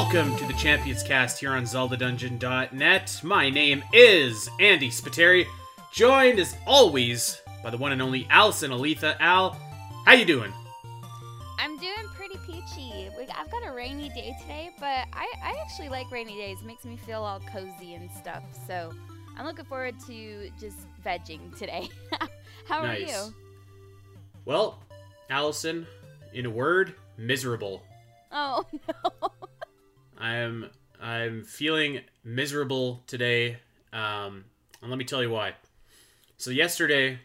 welcome to the Champions Cast here on ZeldaDungeon.net. My name is Andy Spiteri, joined as always by the one and only Alasyn Eletha. Al, how you doing? I'm doing pretty peachy. I've got a rainy day today, but I, I actually like rainy days. It makes me feel all cozy and stuff. So I'm looking forward to just vegging today. How Nice. are you? Well, Allison, in a word, miserable. Oh no. I'm I'm feeling miserable today. Um, and let me tell you why. So yesterday,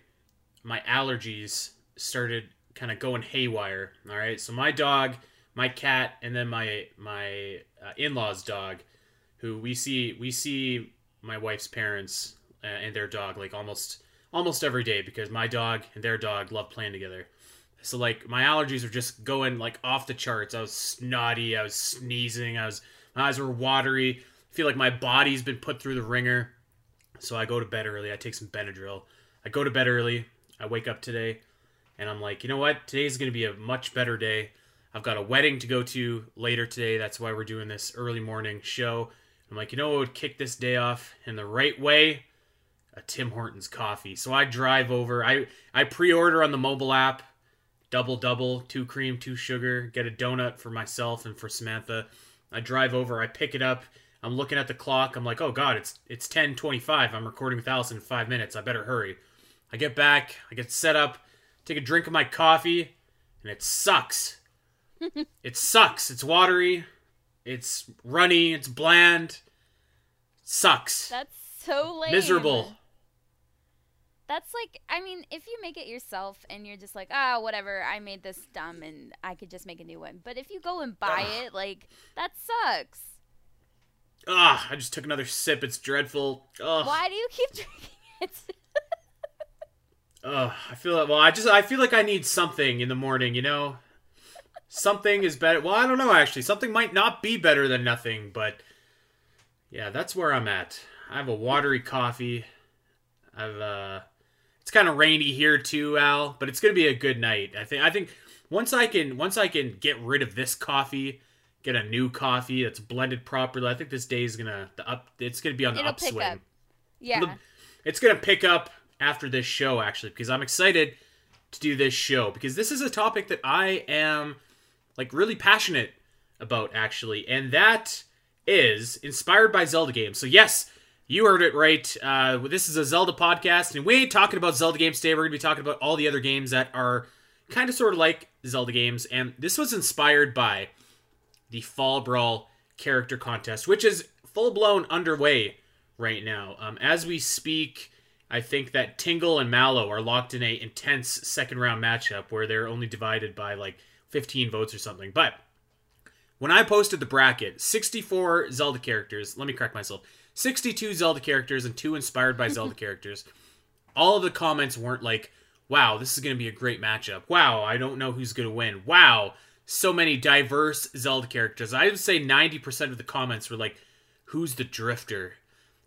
my allergies started kind of going haywire. All right. So my dog, my cat, and then my my uh, in-laws dog, who we see we see my wife's parents uh, and their dog like almost almost every day because my dog and their dog love playing together. So like my allergies were just going like off the charts. I was snotty, I was sneezing, I was eyes were watery. I feel like my body's been put through the ringer. So I go to bed early. I take some Benadryl. I go to bed early. I wake up today and I'm like, you know what? Today's going to be a much better day. I've got a wedding to go to later today. That's why we're doing this early morning show. I'm like, you know what would kick this day off in the right way? A Tim Hortons coffee. So I drive over. I I pre-order on the mobile app double double, two cream, two sugar, get a donut for myself and for Samantha. I drive over, I pick it up. I'm looking at the clock. I'm like, "Oh god, it's it's 10:25. I'm recording with Alasyn in 5 minutes. I better hurry." I get back, I get set up, take a drink of my coffee, and it sucks. it sucks. It's watery. It's runny, it's bland. sucks. That's so lame. Miserable. That's like, I mean, if you make it yourself and you're just like, ah, whatever, I made this dumb and I could just make a new one. But if you go and buy Ugh. it, like, that sucks. Ah, I just took another sip. It's dreadful. Ugh. Why do you keep drinking it? Ugh, I feel like well. I just I feel like I need something in the morning. You know, something is better. Well, I don't know actually. Something might not be better than nothing, but yeah, that's where I'm at. I have a watery coffee. I've uh, it's kind of rainy here too, Al, but it's gonna be a good night. I think. I think once I can once I can get rid of this coffee, get a new coffee that's blended properly. I think this day is gonna the up. It's gonna be on the It'll pick upswing. up. Yeah. It's gonna pick up after this show actually because i'm excited to do this show because this is a topic that i am like really passionate about actually and that is inspired by zelda games so yes you heard it right uh, this is a zelda podcast and we ain't talking about zelda games today we're gonna be talking about all the other games that are kind of sort of like zelda games and this was inspired by the fall brawl character contest which is full blown underway right now. Um, as we speak, I think that Tingle and Mallow are locked in a intense second round matchup where they're only divided by like 15 votes or something. But when I posted the bracket, 64 Zelda characters, let me correct myself, 62 Zelda characters and two inspired by Zelda characters. All of the comments weren't like, wow, this is going to be a great matchup. Wow, I don't know who's going to win. Wow, so many diverse Zelda characters. I would say 90% of the comments were like, who's the drifter?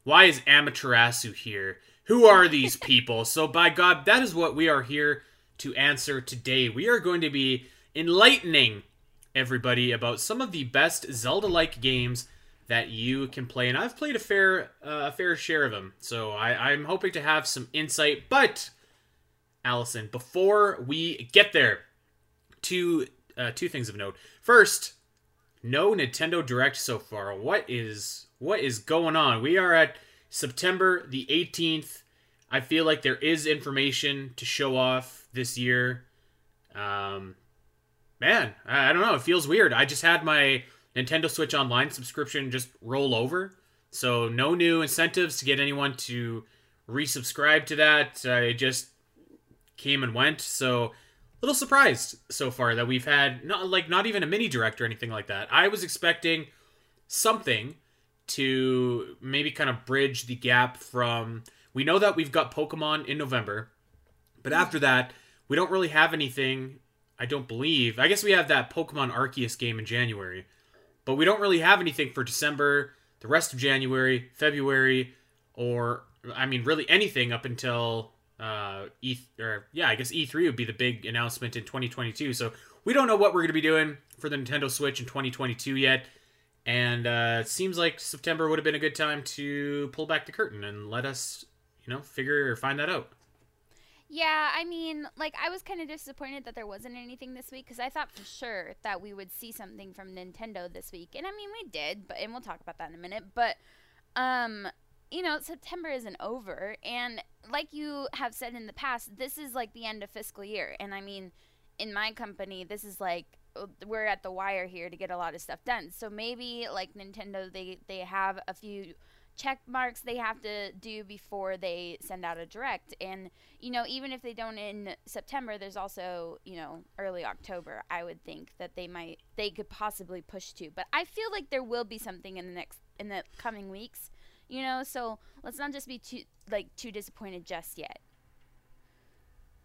Why is Amaterasu here? Who are these people? so, by God, that is what we are here to answer today. We are going to be enlightening everybody about some of the best Zelda-like games that you can play, and I've played a fair, uh, a fair share of them. So, I, I'm hoping to have some insight. But, Alasyn, before we get there, two uh, two things of note. First, no Nintendo Direct so far. What is what is going on? We are at September the 18th. I feel like there is information to show off this year. Um, man, I, I don't know. It feels weird. I just had my Nintendo Switch Online subscription just roll over, so no new incentives to get anyone to resubscribe to that. Uh, it just came and went. So a little surprised so far that we've had not like not even a mini direct or anything like that. I was expecting something to maybe kind of bridge the gap from we know that we've got Pokemon in November, but after that, we don't really have anything, I don't believe. I guess we have that Pokemon Arceus game in January, but we don't really have anything for December, the rest of January, February, or I mean really anything up until uh E or yeah, I guess E3 would be the big announcement in 2022. So we don't know what we're going to be doing for the Nintendo Switch in 2022 yet. And uh, it seems like September would have been a good time to pull back the curtain and let us, you know, figure or find that out. Yeah, I mean, like I was kind of disappointed that there wasn't anything this week because I thought for sure that we would see something from Nintendo this week, and I mean we did, but and we'll talk about that in a minute. But, um, you know, September isn't over, and like you have said in the past, this is like the end of fiscal year, and I mean, in my company, this is like uh, we're at the wire here to get a lot of stuff done. So maybe like Nintendo, they they have a few check marks they have to do before they send out a direct. And you know even if they don't in september there's also you know early october i would think that they might they could possibly push to. But i feel like there will be something in the next in the coming weeks you know? So let's not just be too like too disappointed just yet.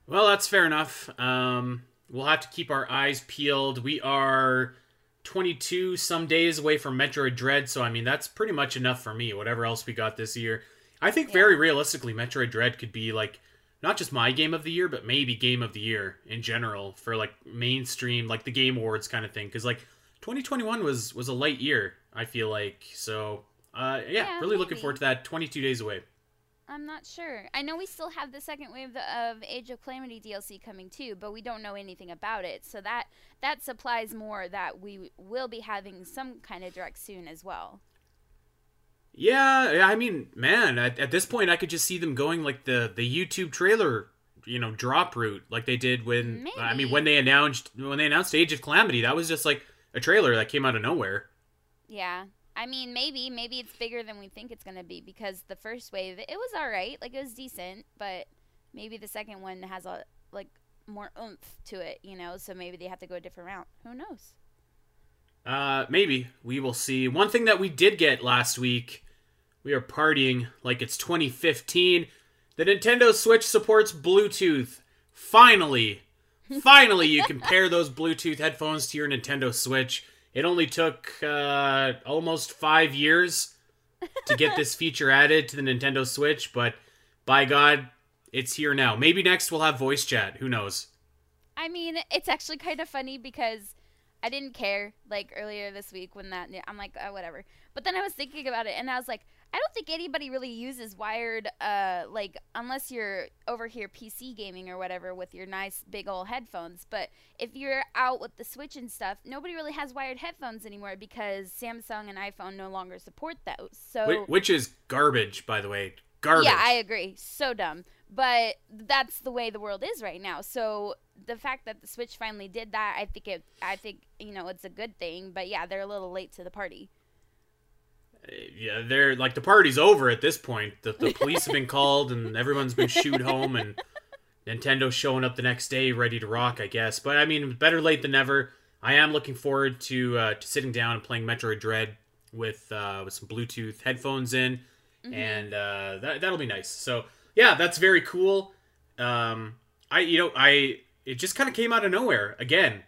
Well that's fair enough. Um we'll have to keep our eyes peeled. We are 22 some days away from Metroid Dread, so I mean that's pretty much enough for me. Whatever else we got this year, I think yeah. very realistically, Metroid Dread could be like not just my game of the year, but maybe game of the year in general for like mainstream, like the Game Awards kind of thing. Because like 2021 was was a light year, I feel like. So uh, yeah, yeah really maybe. looking forward to that. 22 days away. I'm not sure. I know we still have the second wave of Age of Calamity DLC coming too, but we don't know anything about it. So that that supplies more that we will be having some kind of direct soon as well. Yeah, I mean, man, at, at this point, I could just see them going like the the YouTube trailer, you know, drop route, like they did when Maybe. I mean when they announced when they announced Age of Calamity. That was just like a trailer that came out of nowhere. Yeah, I mean, maybe maybe it's bigger than we think it's gonna be because the first wave it was all right, like it was decent, but maybe the second one has a like more oomph to it, you know. So maybe they have to go a different route. Who knows? Uh, maybe we will see. One thing that we did get last week, we are partying like it's 2015. The Nintendo Switch supports Bluetooth. Finally, finally, you can pair those Bluetooth headphones to your Nintendo Switch. It only took uh, almost five years to get this feature added to the Nintendo Switch, but by God, it's here now. Maybe next we'll have voice chat. Who knows? I mean, it's actually kind of funny because I didn't care like earlier this week when that I'm like, oh, whatever. But then I was thinking about it and I was like, I don't think anybody really uses wired, uh, like unless you're over here PC gaming or whatever with your nice big old headphones. But if you're out with the Switch and stuff, nobody really has wired headphones anymore because Samsung and iPhone no longer support those. So which is garbage, by the way. Garbage. Yeah, I agree. So dumb. But that's the way the world is right now. So the fact that the Switch finally did that, I think it, I think you know, it's a good thing. But yeah, they're a little late to the party yeah, they're like the party's over at this point. The, the police have been called and everyone's been shooed home, and Nintendo's showing up the next day ready to rock, I guess. But I mean, better late than never. I am looking forward to uh, to sitting down and playing Metroid Dread with uh, with some Bluetooth headphones in, mm-hmm. and uh, that that'll be nice. So yeah, that's very cool. Um, I you know I it just kind of came out of nowhere again,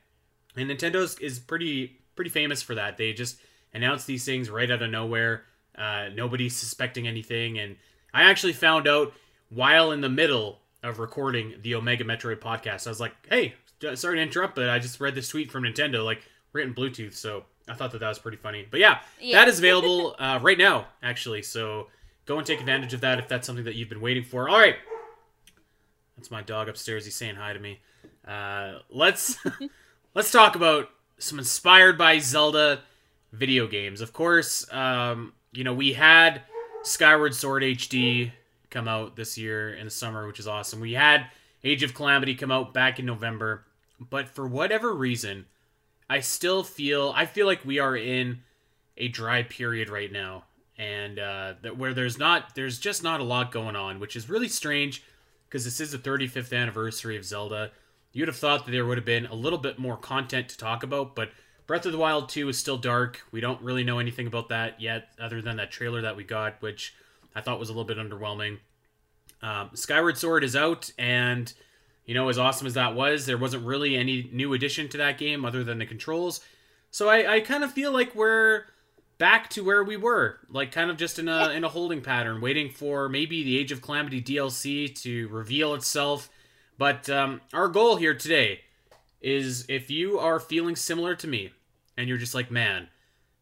and Nintendo's is pretty pretty famous for that. They just announce these things right out of nowhere. Uh, nobody's suspecting anything. And I actually found out while in the middle of recording the Omega Metroid podcast. I was like, hey, sorry to interrupt, but I just read this tweet from Nintendo. Like, we're getting Bluetooth. So I thought that that was pretty funny. But yeah, yeah. that is available uh, right now, actually. So go and take advantage of that if that's something that you've been waiting for. All right. That's my dog upstairs. He's saying hi to me. Uh, let's let's talk about some inspired by Zelda video games. Of course, um, you know, we had Skyward Sword HD come out this year in the summer, which is awesome. We had Age of Calamity come out back in November, but for whatever reason, I still feel I feel like we are in a dry period right now, and uh, that where there's not there's just not a lot going on, which is really strange because this is the 35th anniversary of Zelda. You'd have thought that there would have been a little bit more content to talk about, but Breath of the Wild 2 is still dark. We don't really know anything about that yet, other than that trailer that we got, which I thought was a little bit underwhelming. Um, Skyward Sword is out, and you know, as awesome as that was, there wasn't really any new addition to that game other than the controls. So I, I kind of feel like we're back to where we were, like kind of just in a in a holding pattern, waiting for maybe the Age of Calamity DLC to reveal itself. But um, our goal here today is if you are feeling similar to me and you're just like, man,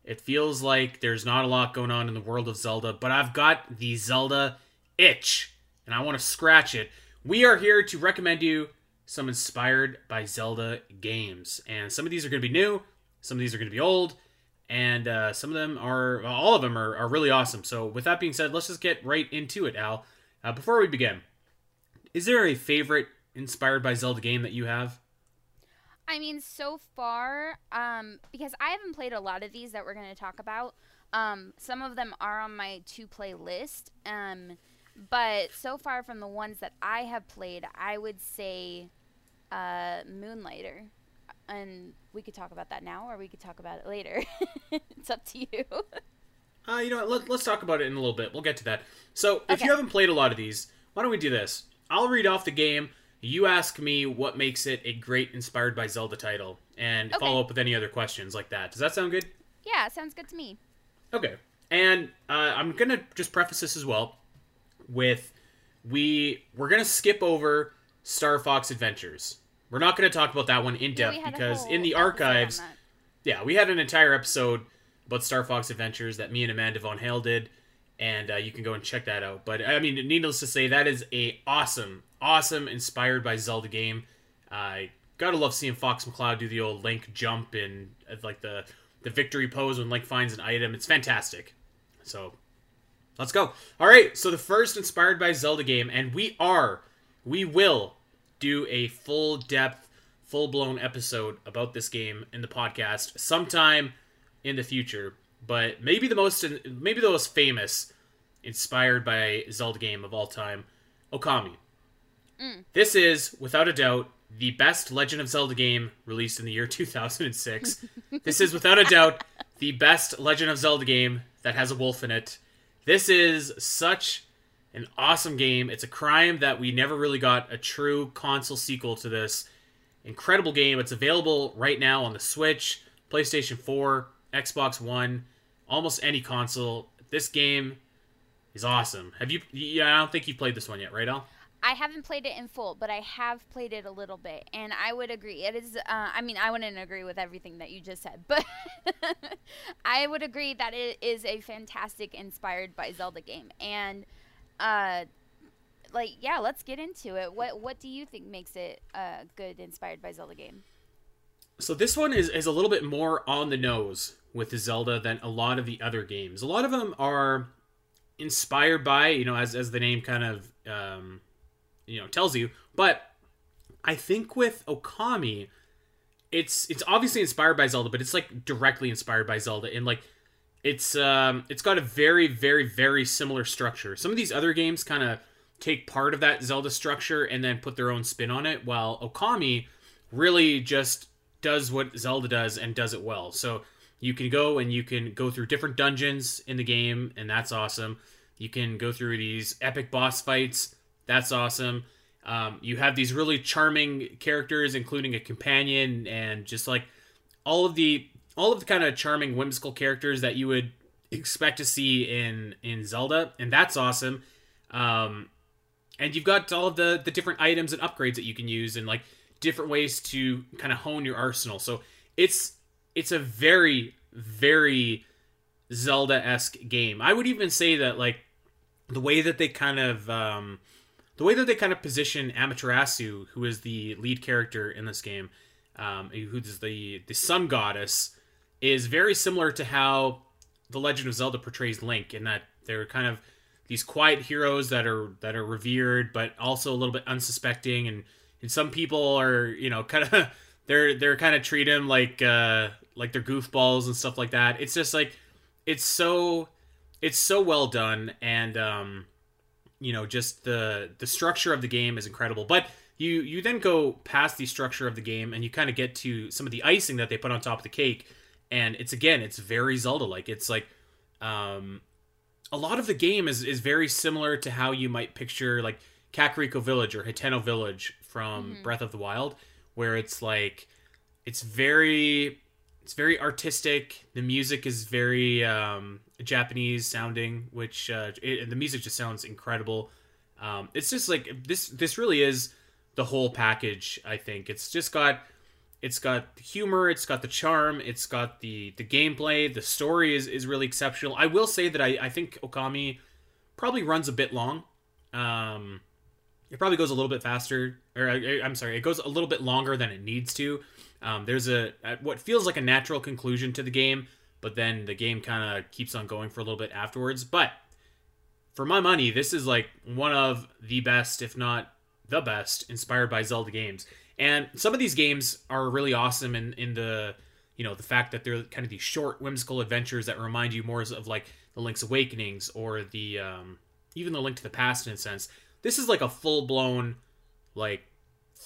It feels like there's not a lot going on in the world of Zelda, but I've got the Zelda itch, and I want to scratch it. We are here to recommend you some inspired by Zelda games, and some of these are going to be new, some of these are going to be old, and uh, some of them are, well, all of them are, are really awesome. So, with that being said, let's just get right into it, Al. Uh, before we begin, is there a favorite inspired by Zelda game that you have? I mean, so far, um, because I haven't played a lot of these that we're going to talk about. Um, some of them are on my to play list. Um, but so far from the ones that I have played, I would say uh, Moonlighter. And we could talk about that now, or we could talk about it later. it's up to you. Uh, you know what? Let, us talk about it in a little bit. We'll get to that. So, if Okay. you haven't played a lot of these, why don't we do this? I'll read off the game. You ask me what makes it a great inspired by Zelda title, and Okay. follow up with any other questions like that. Does that sound good? yeah, sounds good to me. Okay. And uh, I'm gonna just preface this as well with we we're gonna skip over Star Fox Adventures. We're not gonna talk about that one in depth a because in the archives, yeah, we had an entire episode about Star Fox Adventures that me and Amanda Von Hale did, and uh, you can go and check that out. But I mean, needless to say, that is a awesome, awesome, inspired by Zelda game. I gotta love seeing Fox McCloud do the old Link jump and uh, like the the victory pose when Link finds an item. It's fantastic. So let's go. All right, so the first inspired by Zelda game, and we are, we will do a full depth, full blown episode about this game in the podcast sometime in the future. But maybe the most, maybe the most famous inspired by Zelda game of all time, Okami. Hmm. This is, without a doubt, the best Legend of Zelda game released in the year 2006. this is, without a doubt, the best Legend of Zelda game that has a wolf in it. This is such an awesome game. It's a crime that we never really got a true console sequel to this. Incredible game. It's available right now on the Switch, PlayStation 4, Xbox One, almost any console. This game is awesome. Have you? Yeah, I don't think you've played this one yet, right, Al? I haven't played it in full, but I have played it a little bit, and I would agree. It is. Uh, I mean, I wouldn't agree with everything that you just said, but I would agree that it is a fantastic inspired by Zelda game, and uh, like, yeah, let's get into it. What What do you think makes it a good inspired by Zelda game? So this one is, is a little bit more on the nose with Zelda than a lot of the other games. A lot of them are inspired by, you know, as, as the name kind of, um, you know, tells you. But I think with Okami, it's it's obviously inspired by Zelda, but it's like directly inspired by Zelda, and like it's um it's got a very very very similar structure. Some of these other games kind of take part of that Zelda structure and then put their own spin on it, while Okami really just does what Zelda does and does it well. So you can go and you can go through different dungeons in the game, and that's awesome. You can go through these epic boss fights. That's awesome. Um, you have these really charming characters, including a companion, and just like all of the all of the kind of charming, whimsical characters that you would expect to see in in Zelda, and that's awesome. Um, and you've got all of the the different items and upgrades that you can use, and like different ways to kind of hone your arsenal. So it's it's a very very Zelda esque game. I would even say that like the way that they kind of um, the way that they kind of position Amaterasu, who is the lead character in this game, um, who's the the sun goddess, is very similar to how the Legend of Zelda portrays Link, in that they're kind of these quiet heroes that are that are revered, but also a little bit unsuspecting, and and some people are you know kind of they're they're kind of treat him like uh, like they're goofballs and stuff like that. It's just like it's so it's so well done and um you know just the the structure of the game is incredible. But you you then go past the structure of the game and you kind of get to some of the icing that they put on top of the cake. And it's again it's very zelda like it's like um a lot of the game is is very similar to how you might picture like kakariko village or hateno village from breath of the wild where it's like it's very it's very artistic the music is very um japanese sounding which uh it, the music just sounds incredible um it's just like this this really is the whole package i think it's just got it's got the humor, it's got the charm, it's got the the gameplay, the story is, is really exceptional. I will say that I, I think Okami probably runs a bit long. Um, it probably goes a little bit faster, or I, I'm sorry, it goes a little bit longer than it needs to. Um, there's a, what feels like a natural conclusion to the game, but then the game kind of keeps on going for a little bit afterwards. But for my money, this is like one of the best, if not the best, inspired by Zelda games. And some of these games are really awesome in, in the you know the fact that they're kind of these short whimsical adventures that remind you more of like the Link's Awakenings or the um, even the Link to the Past in a sense. This is like a full blown like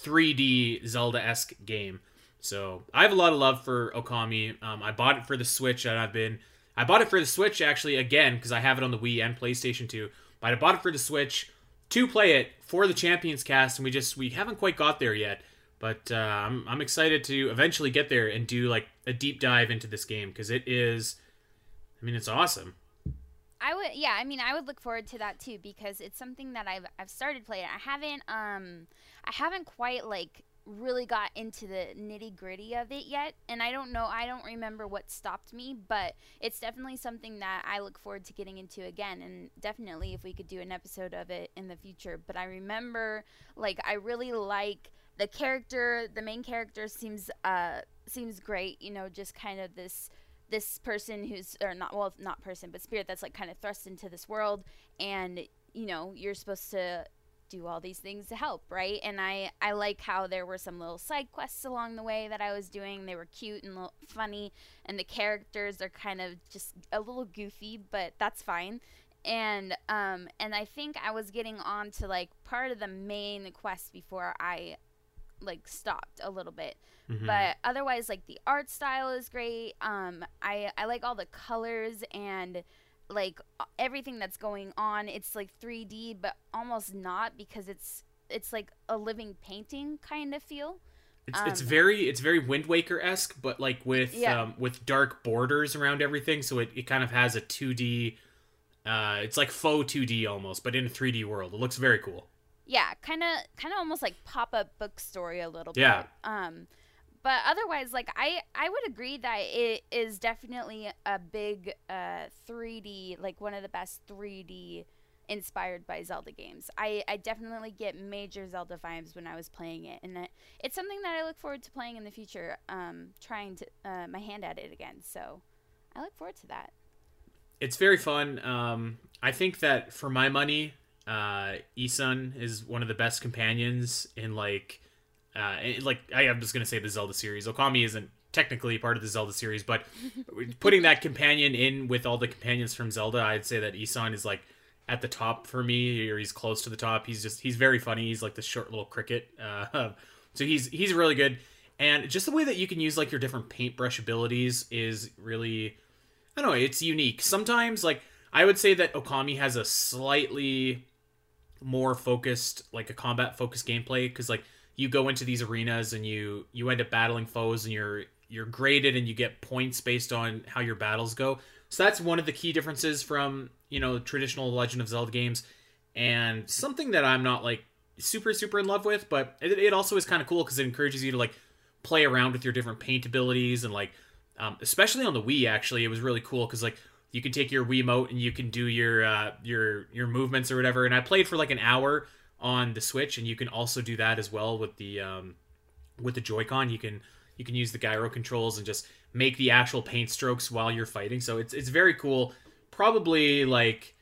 3D Zelda esque game. So I have a lot of love for Okami. Um, I bought it for the Switch, and I've been I bought it for the Switch actually again because I have it on the Wii and PlayStation 2. But I bought it for the Switch to play it for the Champions Cast, and we just we haven't quite got there yet. But uh, I'm I'm excited to eventually get there and do like a deep dive into this game because it is, I mean, it's awesome. I would, yeah. I mean, I would look forward to that too because it's something that I've I've started playing. I haven't um I haven't quite like really got into the nitty gritty of it yet, and I don't know. I don't remember what stopped me, but it's definitely something that I look forward to getting into again, and definitely if we could do an episode of it in the future. But I remember, like, I really like the character. The main character seems uh seems great. You know, just kind of this this person who's or not well not person but spirit that's like kind of thrust into this world and you know you're supposed to do all these things to help right? And i i like how there were some little side quests along the way that i was doing. They were cute and funny and the characters are kind of just a little goofy but that's fine. And um and i think i was getting on to like part of the main quest before i like stopped a little bit. Mm-hmm. but otherwise like the art style is great. Um i i like all the colors and like everything that's going on it's like 3d but almost not because it's it's like a living painting kind of feel it's, um, it's very it's very wind waker esque but like with yeah. um, with dark borders around everything so it, it kind of has a 2d uh, it's like faux 2d almost but in a 3d world it looks very cool yeah kind of kind of almost like pop-up book story a little yeah. bit um but otherwise like i i would agree that it is definitely a big uh 3d like one of the best 3d inspired by zelda games. I i definitely get major zelda vibes when i was playing it and it, it's something that i look forward to playing in the future um trying to uh, my hand at it again. So i look forward to that. It's very fun. Um i think that for my money uh Issun is one of the best companions in like uh, like I am just gonna say the Zelda series. Okami isn't technically part of the Zelda series, but putting that companion in with all the companions from Zelda, I'd say that Issun is like at the top for me, or he's close to the top. He's just he's very funny. He's like the short little cricket. Uh, so he's he's really good, and just the way that you can use like your different paintbrush abilities is really, I don't know, it's unique. Sometimes like I would say that Okami has a slightly more focused, like a combat focused gameplay, because like you go into these arenas and you you end up battling foes and you're you're graded and you get points based on how your battles go. So that's one of the key differences from you know traditional Legend of Zelda games, and something that I'm not like super super in love with, but it, it also is kind of cool because it encourages you to like play around with your different paint abilities and like um, especially on the Wii actually it was really cool because like you can take your Wii Wiimote and you can do your uh, your your movements or whatever. And I played for like an hour on the Switch, and you can also do that as well with the um, with the Joy-Con. You can you can use the gyro controls and just make the actual paint strokes while you're fighting. So it's it's very cool. Probably like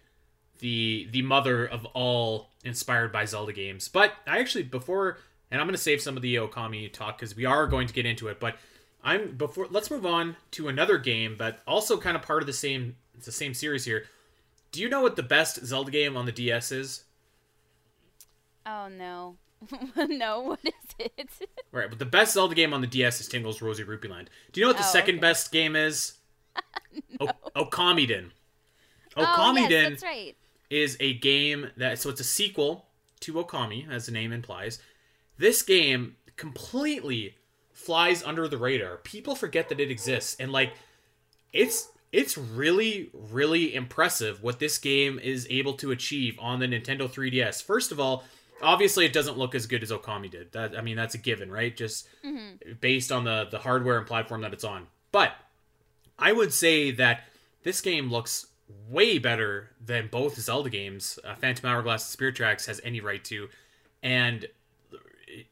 the the mother of all inspired by Zelda games. But I actually before and I'm going to save some of the Okami talk because we are going to get into it. But I'm before let's move on to another game, but also kind of part of the same it's the same series here. Do you know what the best Zelda game on the DS is? Oh no. no, what is it? right, but the best Zelda game on the DS is Tingle's Rosy Rupee Land. Do you know what the oh, second okay. best game is? no. O- Okamiden. Okamiden oh, yes, that's right. is a game that so it's a sequel to Okami, as the name implies. This game completely flies under the radar. People forget that it exists, and like it's it's really really impressive what this game is able to achieve on the Nintendo 3DS. First of all, obviously it doesn't look as good as Okami did. That I mean that's a given, right? Just Mm-hmm. based on the the hardware and platform that it's on. But I would say that this game looks way better than both Zelda games, uh, Phantom Hourglass and Spirit Tracks has any right to, and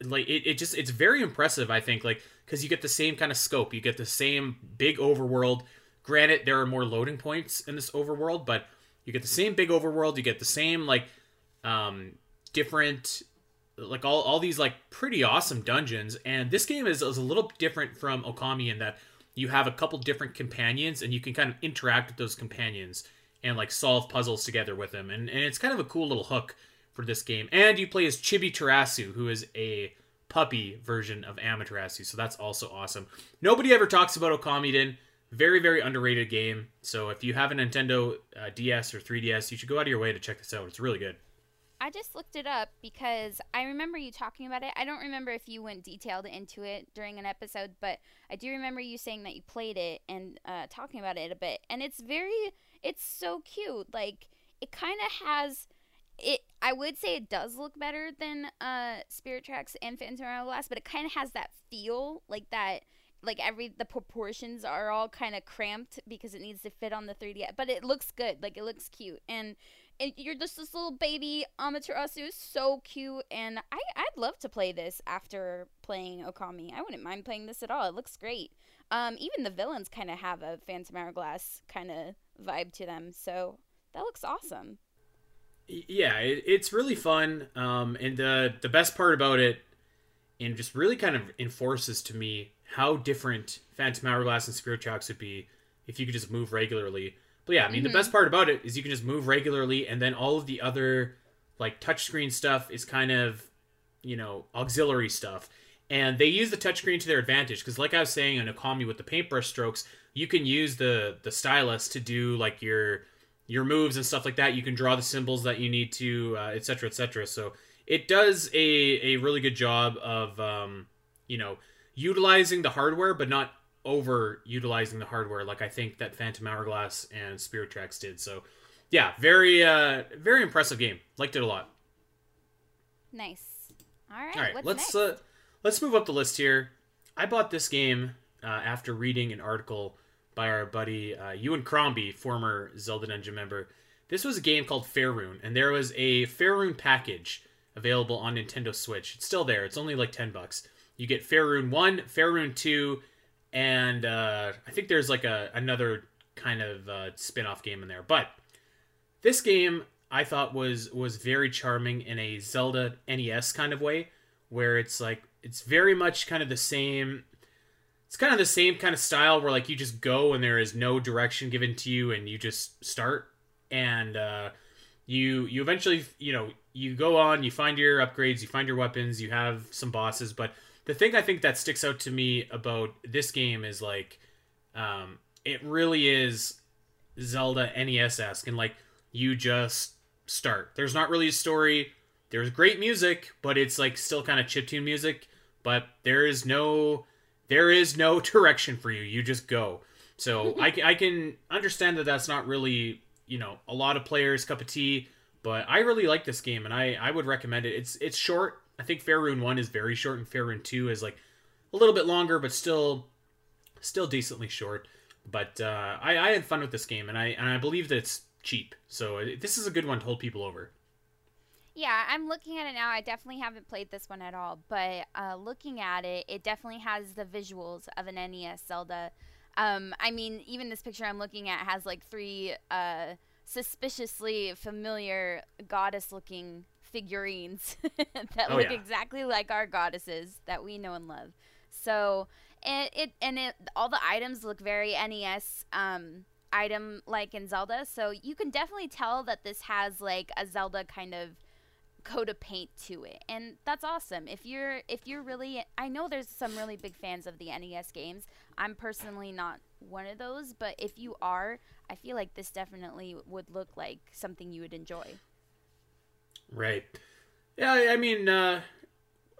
like it, it just it's very impressive. I think like because you get the same kind of scope, you get the same big overworld. Granted, there are more loading points in this overworld, but you get the same big overworld. You get the same like um different like all, all these like pretty awesome dungeons and this game is, is a little different from okami in that you have a couple different companions and you can kind of interact with those companions and like solve puzzles together with them and, and it's kind of a cool little hook for this game. And you play as chibiterasu who is a puppy version of amaterasu so that's also awesome. Nobody ever talks about Okami, okamiden very very underrated game so if you have a nintendo uh, ds or 3ds you should go out of your way to check this out. It's really good I just looked it up because I remember you talking about it. I don't remember if you went detailed into it during an episode, but I do remember you saying that you played it and uh, talking about it a bit. And it's very, it's so cute. Like it kind of has it. I would say it does look better than uh, Spirit Tracks and Phantom Hourglass, but it kind of has that feel, like that. Like every the proportions are all kind of cramped because it needs to fit on the 3D, but it looks good. Like it looks cute, and and you're just this little baby Amaterasu, so cute, and I I'd love to play this after playing Okami. I wouldn't mind playing this at all. It looks great. Um, even the villains kind of have a Phantom Hourglass kind of vibe to them, so that looks awesome. yeah it, it's really fun um, and the the best part about it and just really kind of enforces to me how different phantom hourglass and spirit tracks would be if you could just move regularly but yeah i mean Mhm. the best part about it is you can just move regularly and then all of the other like touchscreen stuff is kind of you know auxiliary stuff and they use the touchscreen to their advantage because like i was saying in okami with the paintbrush strokes you can use the the stylus to do like your your moves and stuff like that. You can draw the symbols that you need to, uh, etc. cetera, et cetera. So it does a, a really good job of, um, you know, utilizing the hardware, but not over utilizing the hardware like I think that Phantom Hourglass and Spirit Tracks did. So yeah, very, uh, very impressive game. Liked it a lot. Nice. All right. All right, let's uh, let's move up the list here. I bought this game uh, after reading an article by our buddy uh, Ewan Crombie, former Zelda Dungeon member. This was a game called Fairune, and there was a Fairune package available on Nintendo Switch. It's still there. It's only like ten bucks. You get Fairune One, Fairune Two, and uh, I think there's like a another kind of uh, spin-off game in there. But this game I thought was was very charming in a Zelda NES kind of way, where it's like it's very much kind of the same. It's kind of the same kind of style where like you just go and there is no direction given to you and you just start and uh, you you eventually you know you go on you find your upgrades you find your weapons you have some bosses but the thing I think that sticks out to me about this game is like um, it really is Zelda NES esque and like you just start. There's not really a story. There's great music, but it's like still kind of chiptune music. But there is no there is no direction for you. You just go. So I, I can understand that that's not really you know a lot of players' cup of tea. But I really like this game, and I, I would recommend it. It's it's short. I think Fairune One is very short, and Fairune Two is like a little bit longer, but still still decently short. But uh, I, I had fun with this game, and I and I believe that it's cheap. So it, this is a good one to hold people over. Yeah, I'm looking at it now. I definitely haven't played this one at all, but uh, looking at it, it definitely has the visuals of an NES Zelda. Um, I mean, even this picture I'm looking at has like three uh, suspiciously familiar goddess-looking figurines that Oh, look yeah. exactly like our goddesses that we know and love. So it, it and it all the items look very NES um, item like in Zelda. So you can definitely tell that this has like a Zelda kind of coat of paint to it and that's awesome if you're if you're really i know there's some really big fans of the nes games i'm personally not one of those but if you are i feel like this definitely would look like something you would enjoy Right. Yeah, I mean, uh,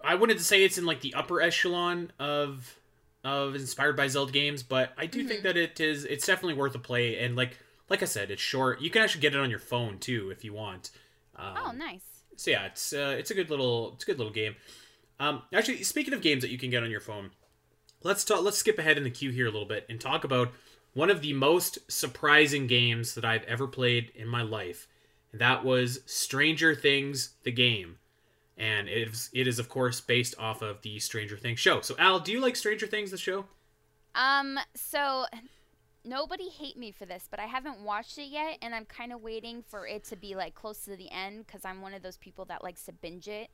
I wouldn't say it's in like the upper echelon of of inspired by Zelda games, but I do think that it is. It's definitely worth a play, and like like I said, it's short. You can actually get it on your phone too if you want. Um, oh nice so yeah, it's uh, it's a good little it's a good little game. Um, actually, speaking of games that you can get on your phone, let's talk. Let's skip ahead in the queue here a little bit and talk about one of the most surprising games that I've ever played in my life, that was Stranger Things: The Game. And it is, it is of course based off of the Stranger Things show. So Al, do you like Stranger Things the show? Um, so nobody hate me for this, but I haven't watched it yet, and I'm kind of waiting for it to be like close to the end because I'm one of those people that likes to binge it.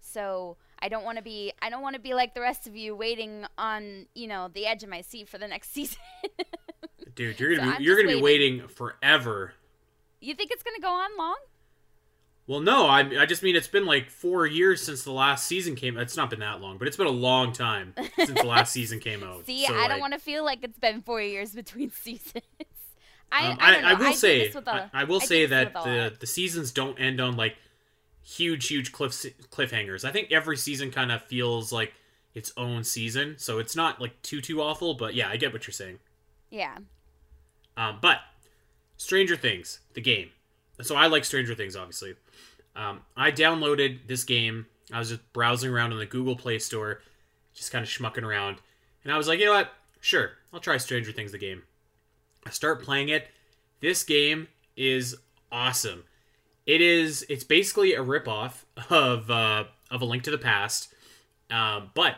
So I don't want to be I don't want to be like the rest of you waiting on you know the edge of my seat for the next season. Dude, you're gonna So be I'm you're gonna be waiting forever. You think it's gonna go on long? Well, no, I I just mean it's been like four years since the last season came. It's not been that long, but it's been a long time since the last season came out. See, So, I don't want to feel like it's been four years between seasons. I, um, I. I, will say this with a- I, will say that the the seasons don't end on like huge huge cliff cliffhangers. I think every season kind of feels like its own season, so it's not like too too awful. But yeah, I get what you're saying. yeah. Um, but Stranger Things, the game. So I like Stranger Things, obviously. Um, I downloaded this game. I was just browsing around on the Google Play Store, just kind of schmucking around, and I was like, you know what? Sure, I'll try Stranger Things, the game. I start playing it. This game is awesome. It is. It's basically a ripoff of uh, of A Link to the Past, um, but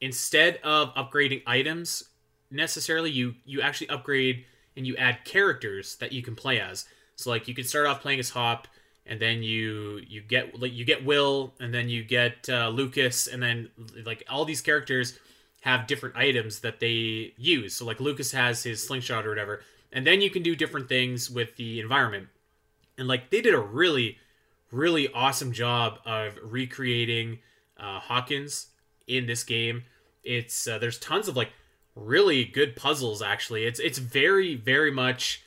instead of upgrading items necessarily, you you actually upgrade and you add characters that you can play as. So like you can start off playing as Hop, and then you you get like you get Will, and then you get uh, Lucas, and then like all these characters have different items that they use. So like Lucas has his slingshot or whatever, and then you can do different things with the environment. And like they did a really really awesome job of recreating uh, Hawkins in this game. It's uh, there's tons of like really good puzzles actually. It's it's very very much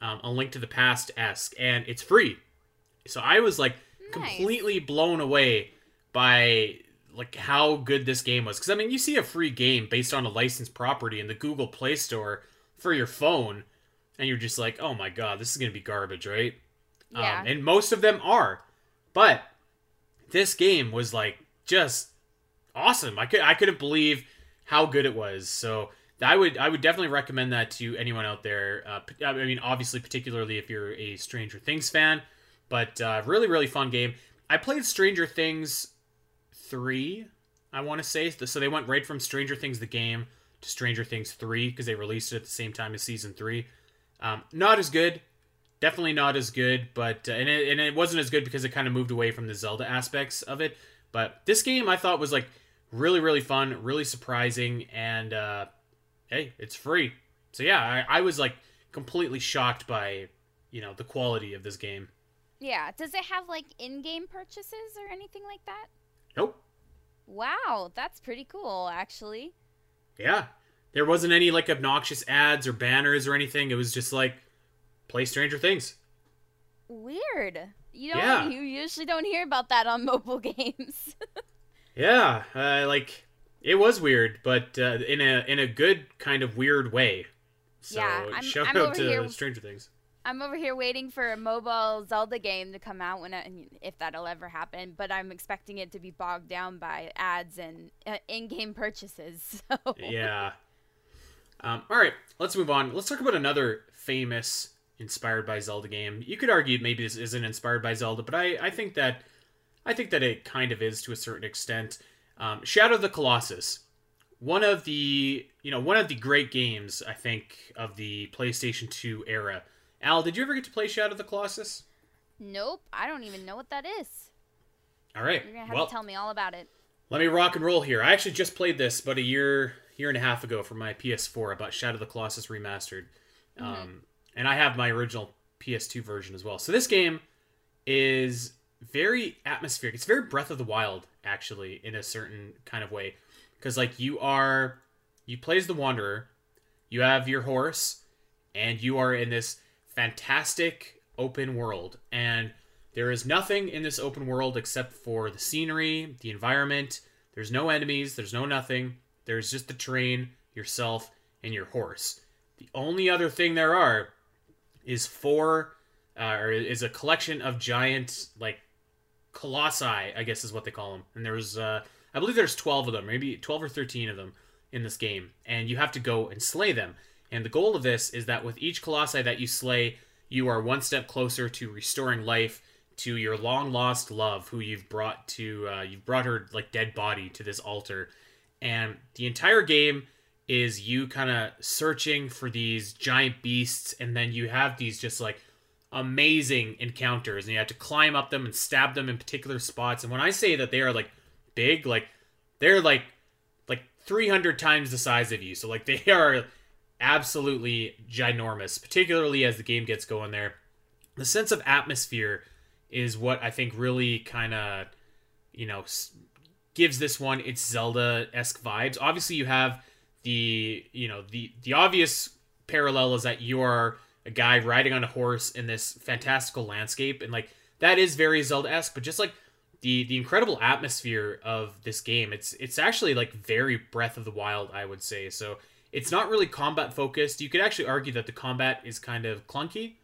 um, a Link to the Past esque, and it's free. So I was like Nice. completely blown away by like how good this game was. Because I mean, you see a free game based on a licensed property in the Google Play Store for your phone, and you're just like, oh my god, this is gonna be garbage, right? Yeah. Um, and most of them are, but this game was like just awesome. I could I couldn't believe how good it was. So I would I would definitely recommend that to anyone out there. Uh, I mean, obviously, particularly if you're a Stranger Things fan, but uh, really really fun game. I played Stranger Things three. I want to say so. They went right from Stranger Things the game to Stranger Things three because they released it at the same time as season three. Um, not as good, definitely not as good, but uh, and it, and it wasn't as good because it kind of moved away from the Zelda aspects of it. But this game I thought was like really really fun, really surprising, and uh, hey, it's free. So yeah, I, I was like completely shocked by you know the quality of this game. Yeah. Does it have like in-game purchases or anything like that? Nope. Wow, that's pretty cool, actually. Yeah, there wasn't any like obnoxious ads or banners or anything. It was just like play Stranger Things. Weird. You don't. Yeah. You usually don't hear about that on mobile games. Yeah, uh, like it was weird, but uh, in a in a good kind of weird way. So Yeah, I'm- shout I'm out over to here- Stranger Things. I'm over here waiting for a mobile Zelda game to come out when I, if that'll ever happen. But I'm expecting it to be bogged down by ads and uh, in-game purchases. So. Yeah. Um, all right, let's move on. Let's talk about another famous inspired by Zelda game. You could argue maybe this isn't inspired by Zelda, but I, I think that I think that it kind of is to a certain extent. Um, Shadow of the Colossus, one of the you know one of the great games I think of the PlayStation 2 era. Al, did you ever get to play Shadow of the Colossus? Nope, I don't even know what that is. All right, You're gonna have well, to tell me all about it. let me rock and roll here. I actually just played this about a year year and a half ago for my PS4 about Shadow of the Colossus remastered, um, and I have my original PS2 version as well. So this game is very atmospheric. It's very Breath of the Wild actually in a certain kind of way, because like you are you play as the Wanderer, you have your horse, and you are in this fantastic open world and there is nothing in this open world except for the scenery, the environment. There's no enemies, there's no nothing. There's just the terrain, yourself, and your horse. The only other thing there are is four, uh, or is a collection of giant, like, colossi, I guess is what they call them, and there's uh, I believe there's 12 of them, maybe 12 or 13 of them in this game, and you have to go and slay them. And the goal of this is that with each colossi that you slay, you are one step closer to restoring life to your long lost love, who you've brought to uh, you've brought her like dead body to this altar, and the entire game is you kind of searching for these giant beasts, and then you have these just like amazing encounters, and you have to climb up them and stab them in particular spots. And when I say that they are like big, like they're like like 300 times the size of you, so like they are absolutely ginormous, particularly as the game gets going there. The sense of atmosphere is what I think really kind of, you know, gives this one its Zelda esque vibes. Obviously, you have the, you know, the the obvious parallel is that you are a guy riding on a horse in this fantastical landscape, and like that is very Zelda esque. But just like the the incredible atmosphere of this game, it's it's actually like very Breath of the Wild, I would say. So it's not really combat focused. You could actually argue that the combat is kind of clunky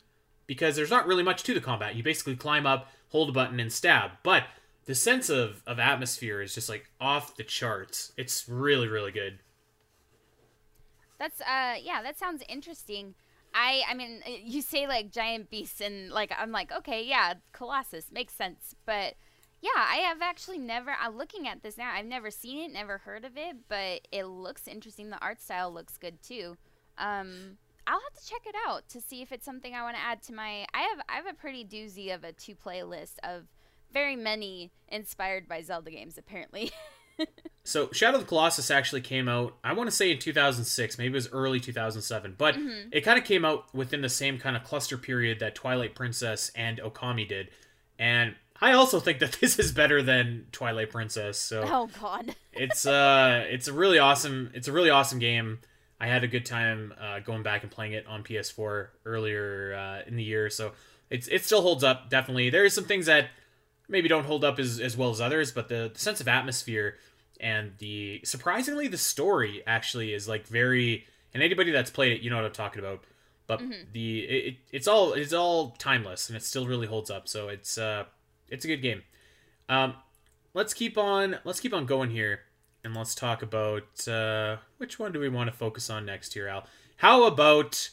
because there's not really much to the combat. You basically climb up, hold a button, and stab. But the sense of, of atmosphere is just like off the charts. It's really, really good. That's uh yeah, that sounds interesting. I I mean, uh, you say like giant beasts and like I'm like, okay, yeah, Colossus makes sense, but yeah, I have actually never I'm looking at this now. I've never seen it, never heard of it, but it looks interesting. The art style looks good too. Um I'll have to check it out to see if it's something I want to add to my. I have I have a pretty doozy of a two playlist of very many inspired by Zelda games apparently. so Shadow of the Colossus actually came out. I want to say in 2006, maybe it was early 2007, but mm-hmm. it kind of came out within the same kind of cluster period that Twilight Princess and Okami did, and I also think that this is better than Twilight Princess. So oh god, it's uh, it's a really awesome, it's a really awesome game. I had a good time uh, going back and playing it on PS4 earlier uh, in the year, so it's it still holds up. Definitely, there are some things that maybe don't hold up as, as well as others, but the, the sense of atmosphere and the surprisingly the story actually is like very. And anybody that's played it, you know what I'm talking about. But mm-hmm. the it, it's all it's all timeless and it still really holds up. So it's uh it's a good game. Um, let's keep on let's keep on going here and let's talk about uh, which one do we want to focus on next here, Al? How about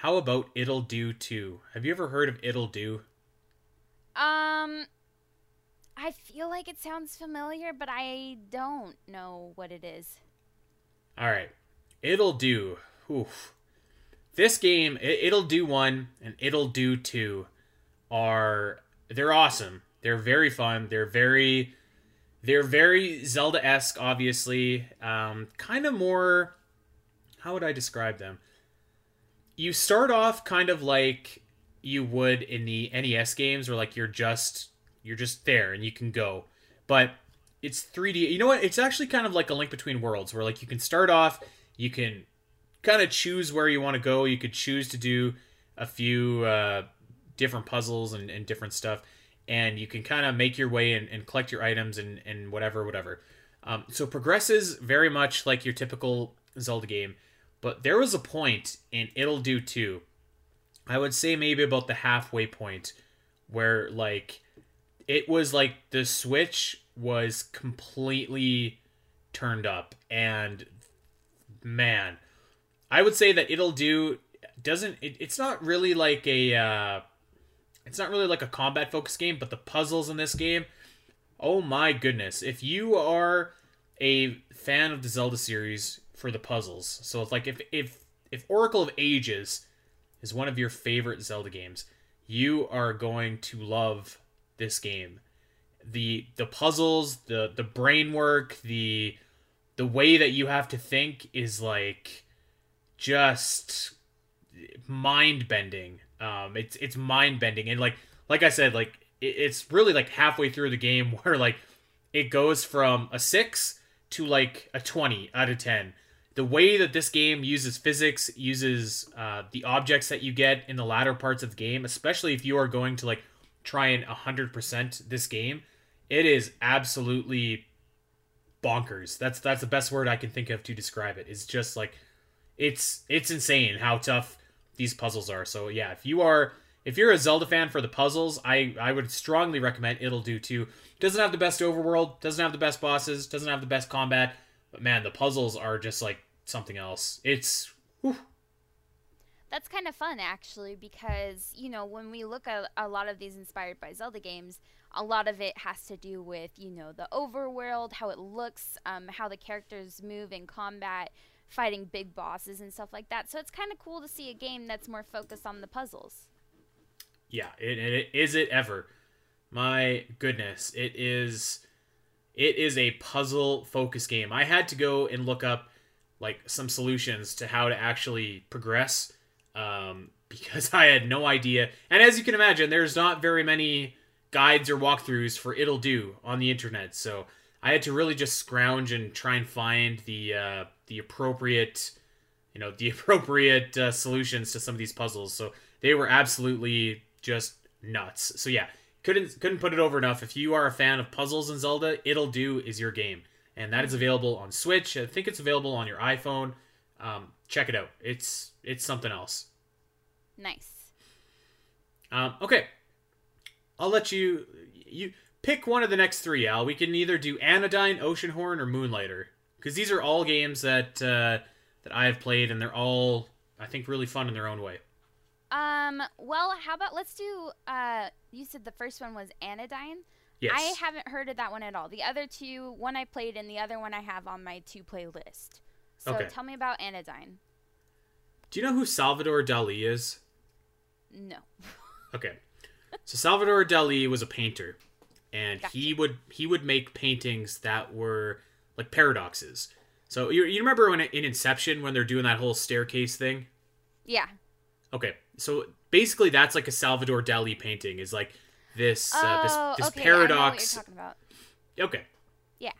how about Ittle Dew Too? Have you ever heard of Ittle Dew? Um, I feel like it sounds familiar, but I don't know what it is. All right, Ittle Dew. Oof. This game, Ittle Dew One and Ittle Dew Two, are they're awesome. They're very fun. They're very they're very Zelda esque, obviously. Um, kind of more. How would I describe them? You start off kind of like you would in the NES games, where like you're just you're just there and you can go, but it's 3D. You know what? It's actually kind of like a link between worlds, where like you can start off, you can kind of choose where you want to go. You could choose to do a few uh, different puzzles and, and different stuff and you can kind of make your way and, and, collect your items and, and whatever, whatever. Um, so progresses very much like your typical Zelda game, but there was a point in Ittle Dew Too. I would say maybe about the halfway point where like it was like the switch was completely turned up and man i would say that Ittle Dew doesn't it, it's not really like a uh it's not really like a combat focused game, but the puzzles in this game, oh my goodness. If you are a fan of the Zelda series for the puzzles, so it's like if if if Oracle of Ages is one of your favorite Zelda games, you are going to love this game. The the puzzles, the the brain work, the the way that you have to think is like just mind bending um, it's it's mind bending and like like I said, like it, it's really like halfway through the game where like it goes from a six to like a twenty out of ten. The way that this game uses physics, uses uh, the objects that you get in the latter parts of the game, especially if you are going to like try and hundred percent this game, it is absolutely bonkers. That's that's the best word I can think of to describe it. It's just like it's it's insane how tough these puzzles are. So yeah, if you are if you're a Zelda fan for the puzzles, I I would strongly recommend Ittle Dew too. Doesn't have the best overworld, doesn't have the best bosses, doesn't have the best combat, but man, the puzzles are just like something else. It's whew, That's kind of fun, actually, because, you know, when we look at a lot of these inspired by Zelda games, a lot of it has to do with, you know, the overworld, how it looks, um, how the characters move in combat, fighting big bosses and stuff like that. So it's kind of cool to see a game that's more focused on the puzzles. yeah, it, it is it ever. My goodness, it is it is a puzzle focused game. I had to go and look up like some solutions to how to actually progress um, because I had no idea. And as you can imagine, there's not very many guides or walkthroughs for Ittle Dew on the internet. So I had to really just scrounge and try and find the uh, the appropriate, you know, the appropriate uh, solutions to some of these puzzles. So they were absolutely just nuts. So yeah, couldn't couldn't put it over enough. If you are a fan of puzzles in Zelda, Ittle Dew is your game, and that is available on Switch. I think it's available on your iPhone. Um, check it out. It's it's something else. Nice. Um, okay, I'll let you you pick one of the next three. Al, we can either do Anodyne, Oceanhorn, or Moonlighter because these are all games that uh, that I have played, and they're all I think really fun in their own way. Um, well, how about let's do uh you said the first one was Anodyne? Yes. I haven't heard of that one at all. The other two, one I played and the other one I have on my two playlist. So Okay. tell me about Anodyne. do you know who Salvador Dali is? No. Okay. So Salvador Dali was a painter and he would he would make paintings that were like paradoxes. So you, you remember when in Inception when they're doing that whole staircase thing? Yeah. Okay. So basically that's like a Salvador Dali painting is like this uh, oh, this this okay. I know what paradox. you're talking about. Okay. Yeah.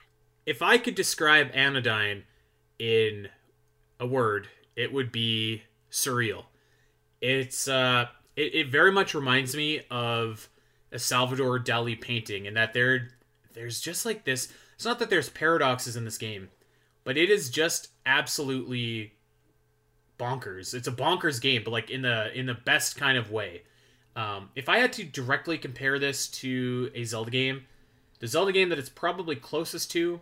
If I could describe Anodyne in a word, it would be surreal. It's uh it, it very much reminds me of a Salvador Dali painting in that there there's just like this it's not that there's paradoxes in this game, but it is just absolutely bonkers. It's a bonkers game, but like in the in the best kind of way. Um, if I had to directly compare this to a Zelda game, the Zelda game that it's probably closest to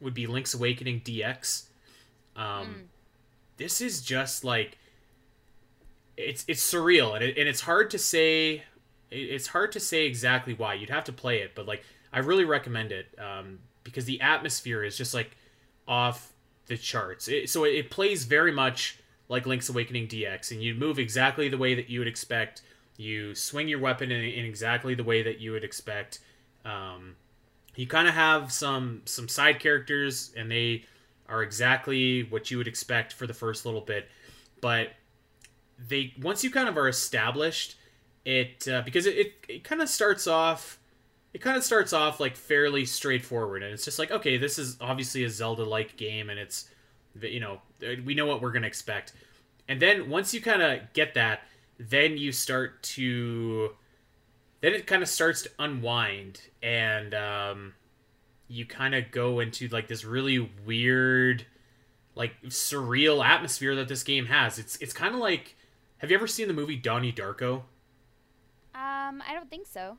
would be Link's Awakening DX. Um, This is just like it's it's surreal and, it, and it's hard to say it's hard to say exactly why. You'd have to play it but like i really recommend it um, because the atmosphere is just like off the charts. It, so it, it plays very much like link's awakening dx and you move exactly the way that you would expect you swing your weapon in, in exactly the way that you would expect. Um, you kind of have some some side characters and they are exactly what you would expect for the first little bit. But they once you kind of are established it uh, because it, it, it kind of starts off it kind of starts off like fairly straightforward and it's just like okay this is obviously a zelda like game and it's you know we know what we're going to expect. And then once you kind of get that then you start to then it kind of starts to unwind and um, you kind of go into like this really weird like surreal atmosphere that this game has. It's it's kind of like have you ever seen the movie donnie darko? Um, I don't think so.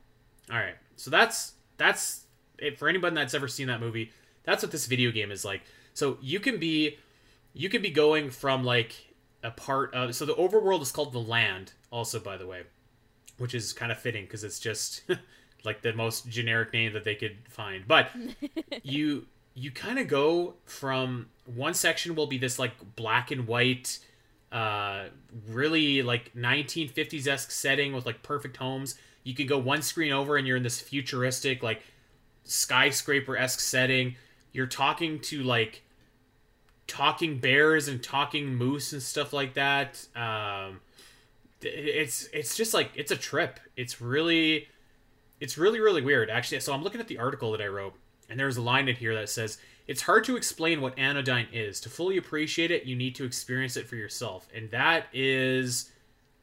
all right so that's that's it for anybody that's ever seen that movie. That's what this video game is like. So you can be you can be going from like a part of so the overworld is called the land also by the way which is kind of fitting because it's just like the most generic name that they could find. But you you kind of go from one section will be this like black and white uh really like 1950s-esque setting with like perfect homes. You can go one screen over and you're in this futuristic like skyscraper-esque setting. You're talking to like talking bears and talking moose and stuff like that um it's it's just like it's a trip. It's really it's really really weird actually. So i'm looking at the article that i wrote and there's a line in here that says it's hard to explain what anodyne is. To fully appreciate it you need to experience it for yourself. And that is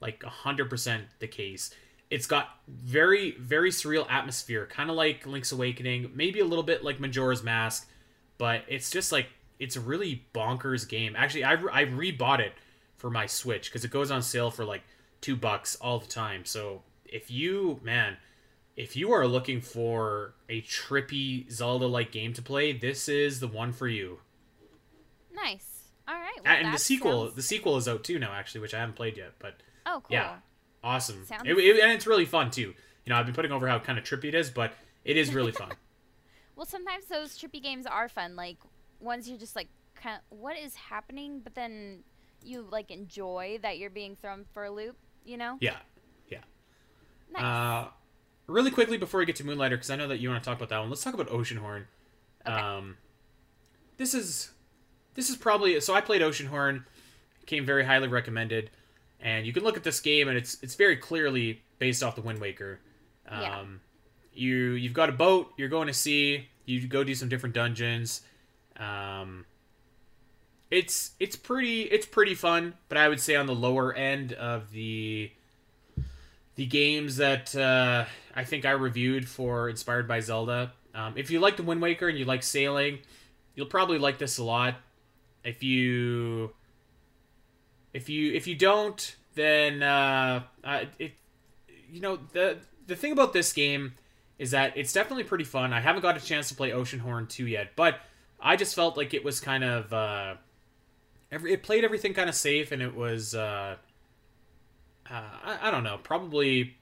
like 100% the case. It's got very very surreal atmosphere kind of like link's awakening maybe a little bit like majora's mask but it's just like it's a really bonkers game actually i, I rebought it for my switch because it goes on sale for like two bucks all the time. So if you man, if you are looking for a trippy Zelda-like game to play, this is the one for you. Nice. All right. Well, and the sequel, sounds- the sequel is out too now, actually, which I haven't played yet. But Oh, cool. yeah, awesome. Sounds- It- it- and it's really fun too. You know, I've been putting over how kind of trippy it is, but it is really fun. Well, sometimes those trippy games are fun. Like ones you're just like, kind of, what is happening? But then you like enjoy that you're being thrown for a loop. You know? yeah, yeah. Nice. Uh, really quickly before we get to Moonlighter, because I know that you want to talk about that one. Let's talk about Oceanhorn. Okay. Um, this is this is probably so. I played Oceanhorn, came very highly recommended, and you can look at this game and it's it's very clearly based off the Wind Waker. Um, Yeah. You you've got a boat. You're going to sea. You go do some different dungeons. Um, it's it's pretty it's pretty fun, but I would say on the lower end of the the games that uh, I think I reviewed for Inspired by Zelda. Um, if you like the Wind Waker and you like sailing, you'll probably like this a lot. If you if you if you don't, then uh, uh, it you know the the thing about this game is that it's definitely pretty fun. I haven't got a chance to play Oceanhorn 2 yet, but I just felt like it was kind of uh, every it played everything kind of safe and it was uh, uh, I, I don't know, probably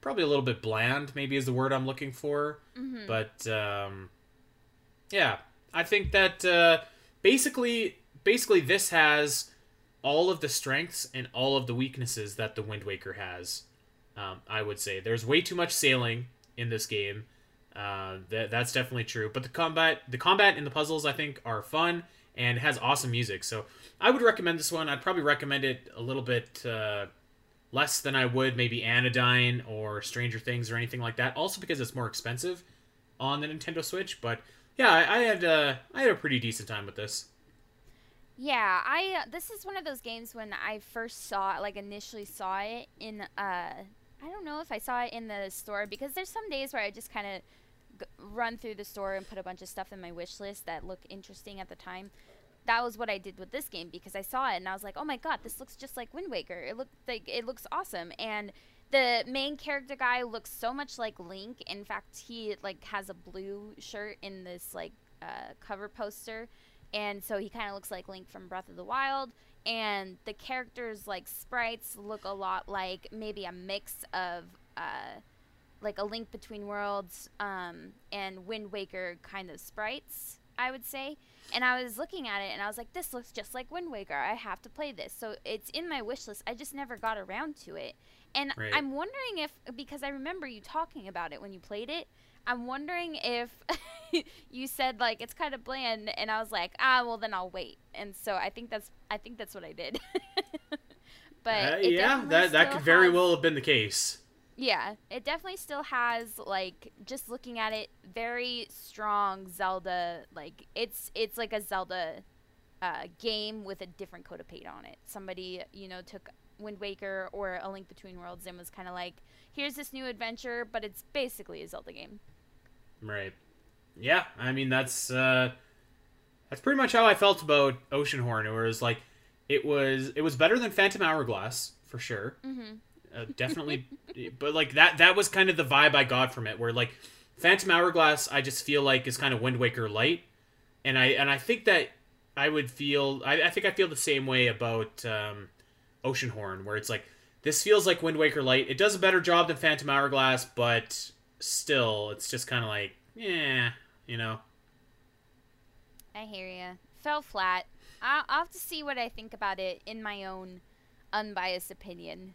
probably a little bit bland maybe is the word I'm looking for. Mhm. But um, yeah, I think that uh, basically basically this has all of the strengths and all of the weaknesses that the Wind Waker has. Um, I would say there's way too much sailing in this game. Uh, that that's definitely true. But the combat, the combat and the puzzles, I think, are fun and has awesome music. So I would recommend this one. I'd probably recommend it a little bit uh, less than I would maybe Anodyne or Stranger Things or anything like that. Also because it's more expensive on the Nintendo Switch. But yeah, I, I had uh, I had a pretty decent time with this. Yeah, I uh, this is one of those games when I first saw like initially saw it in uh I don't know if I saw it in the store because there's some days where I just kind of run through the store and put a bunch of stuff in my wish list that looked interesting at the time. That was what I did with this game because I saw it and I was like, "Oh my god, this looks just like Wind Waker. It looked like it looks awesome." And the main character guy looks so much like Link. In fact, he like has a blue shirt in this like uh, cover poster and so he kind of looks like Link from Breath of the Wild. And the characters, like sprites, look a lot like maybe a mix of uh, like a Link Between Worlds um, and Wind Waker kind of sprites, I would say. And I was looking at it and I was like, this looks just like Wind Waker. I have to play this. So it's in my wish list. I just never got around to it. And Right. I'm wondering if, because I remember you talking about it when you played it, I'm wondering if you said like it's kind of bland, and I was like, ah, well then I'll wait. And so I think that's I think that's what I did. but Uh, yeah, that that could very has- well have been the case. Yeah, it definitely still has like just looking at it, very strong Zelda. Like it's it's like a Zelda uh, game with a different coat of paint on it. Somebody you know took Wind Waker or A Link Between Worlds and was kind of like, here's this new adventure, but it's basically a Zelda game. Right. Yeah, I mean that's uh that's pretty much how I felt about Oceanhorn. It was like it was it was better than Phantom Hourglass for sure. Mm-hmm. Uh, definitely but like that that was kind of the vibe I got from it where like Phantom Hourglass I just feel like is kind of Wind Waker light. And I and I think that I would feel I, I think I feel the same way about um Oceanhorn where it's like this feels like Wind Waker light. It does a better job than Phantom Hourglass, but still it's just kind of like yeah, you know. I hear ya. Fell flat. I'll, I'll have to see what I think about it in my own unbiased opinion.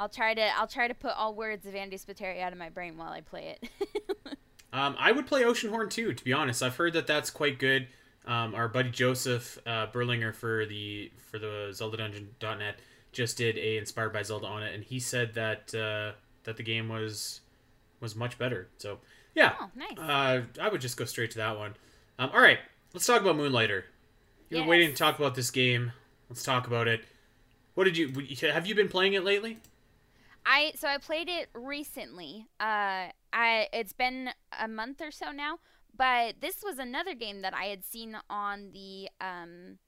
I'll try to I'll try to put all words of Andy Spiteri out of my brain while I play it. Um, I would play Oceanhorn too, to be honest. I've heard that that's quite good. Um, our buddy Joseph uh, Berlinger for the for the ZeldaDungeon.net just did a inspired by Zelda on it, and he said that uh, that the game was was much better. So yeah, oh, nice. uh, I would just go straight to that one. Um, all right, let's talk about Moonlighter. You've been waiting to talk about this game. Let's talk about it. What did you have you been playing it lately? I so I played it recently. Uh, I it's been a month or so now, but this was another game that I had seen on the um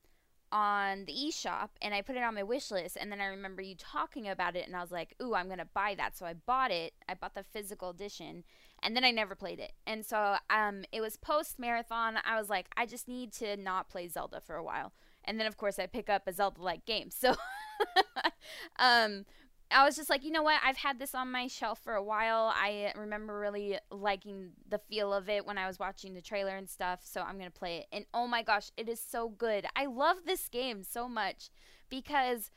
on the eShop and I put it on my wish list and then I remember you talking about it and I was like, "Ooh, I'm going to buy that." So I bought it. I bought the physical edition and then I never played it. And so um it was post marathon. I was like, I just need to not play Zelda for a while. And then of course I pick up a Zelda like game. So um I was just like, you know what? I've had this on my shelf for a while. I remember really liking the feel of it when I was watching the trailer and stuff. So I'm going to play it. And oh my gosh, it is so good. I love this game so much because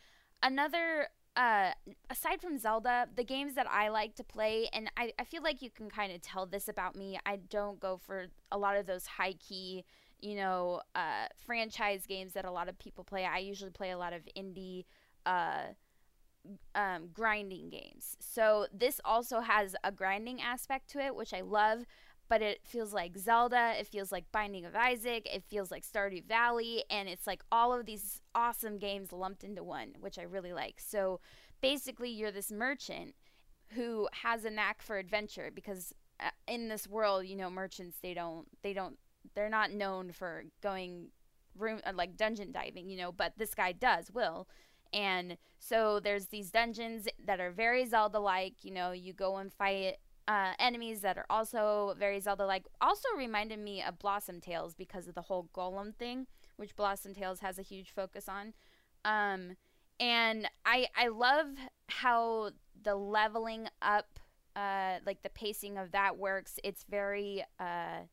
another, uh, aside from Zelda, the games that I like to play, and I, I feel like you can kind of tell this about me, I don't go for a lot of those high key, you know, uh, franchise games that a lot of people play. I usually play a lot of indie, uh, um, grinding games. So this also has a grinding aspect to it, which I love. But it feels like Zelda. It feels like Binding of Isaac. It feels like Stardew Valley, and it's like all of these awesome games lumped into one, which I really like. So basically, you're this merchant who has a knack for adventure because uh, in this world, you know, merchants they don't they don't they're not known for going room uh, like dungeon diving, you know, but this guy does will and so there's these dungeons that are very Zelda like. You know, you go and fight uh, enemies that are also very Zelda like. Also reminded me of Blossom Tales because of the whole golem thing, which Blossom Tales has a huge focus on. Um, and I I love how the leveling up, uh, like the pacing of that works. It's very uh,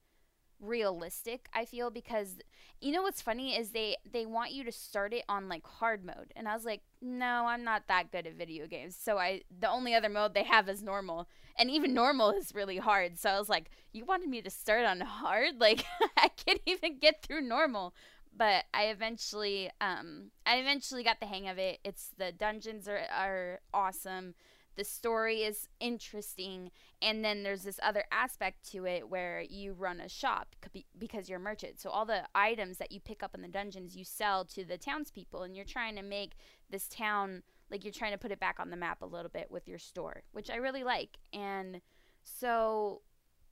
realistic i feel because you know what's funny is they they want you to start it on like hard mode. And i was like no i'm not that good at video games. So i the only other mode they have is normal. And even normal is really hard. So i was like you wanted me to start on hard? Like i can't even get through normal. But i eventually um i eventually got the hang of it. It's the dungeons are are awesome the story is interesting and then there's this other aspect to it where you run a shop because you're a merchant. So all the items that you pick up in the dungeons you sell to the townspeople and you're trying to make this town like you're trying to put it back on the map a little bit with your store which i really like. And so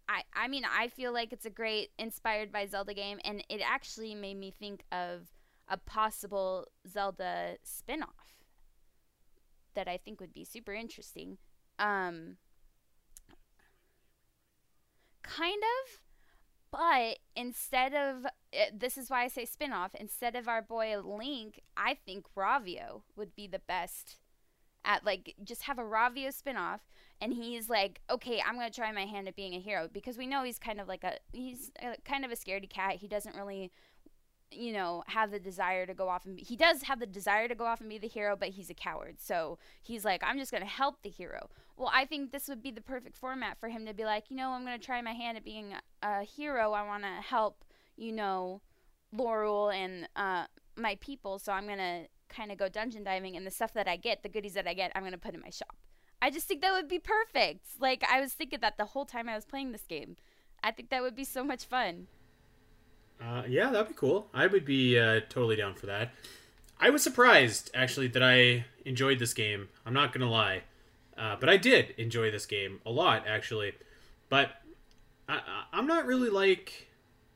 I, I mean i feel like it's a great inspired by zelda game and it actually made me think of a possible zelda spin-off that I think would be super interesting. Um, kind of, but instead of eh, this is why I say spin-off, instead of our boy Link, I think Ravio would be the best at like just have a Ravio spin-off and he's like, "Okay, I'm to try my hand at being a hero because we know he's kind of like a he's a, kind of a scaredy cat. He doesn't really you know, have the desire to go off and be, he does have the desire to go off and be the hero, but he's a coward. So he's like, I'm just going to help the hero. Well, I think this would be the perfect format for him to be like, you know, I'm going to try my hand at being a, hero. I want to help, you know, Lorule and uh, my people. So I'm going to kind of go dungeon diving and the stuff that I get, the goodies that I get, I'm going to put in my shop. I just think that would be perfect. Like, I was thinking that the whole time I was playing this game. I think that would be so much fun. Uh, yeah, that'd be cool. I would be uh, totally down for that. I was surprised actually that I enjoyed this game. I'm not gonna lie, uh, but I did enjoy this game a lot actually. But I, I'm not really like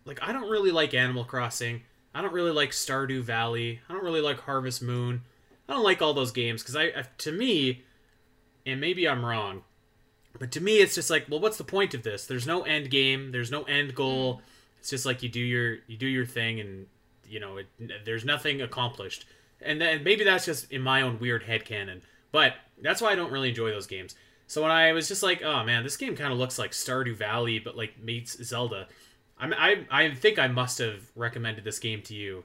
like I don't really like Animal Crossing. I don't really like Stardew Valley. I don't really like Harvest Moon. I don't like all those games because I, I, to me, and maybe I'm wrong, but to me it's just like, well, what's the point of this? There's no end game. There's no end goal. Mm it's just like you do your you do your thing, and you know it, there's nothing accomplished. And then maybe that's just in my own weird head canon, but that's why I don't really enjoy those games. So when I was just like, oh man, this game kind of looks like Stardew Valley, but like meets Zelda. I I I think I must have recommended this game to you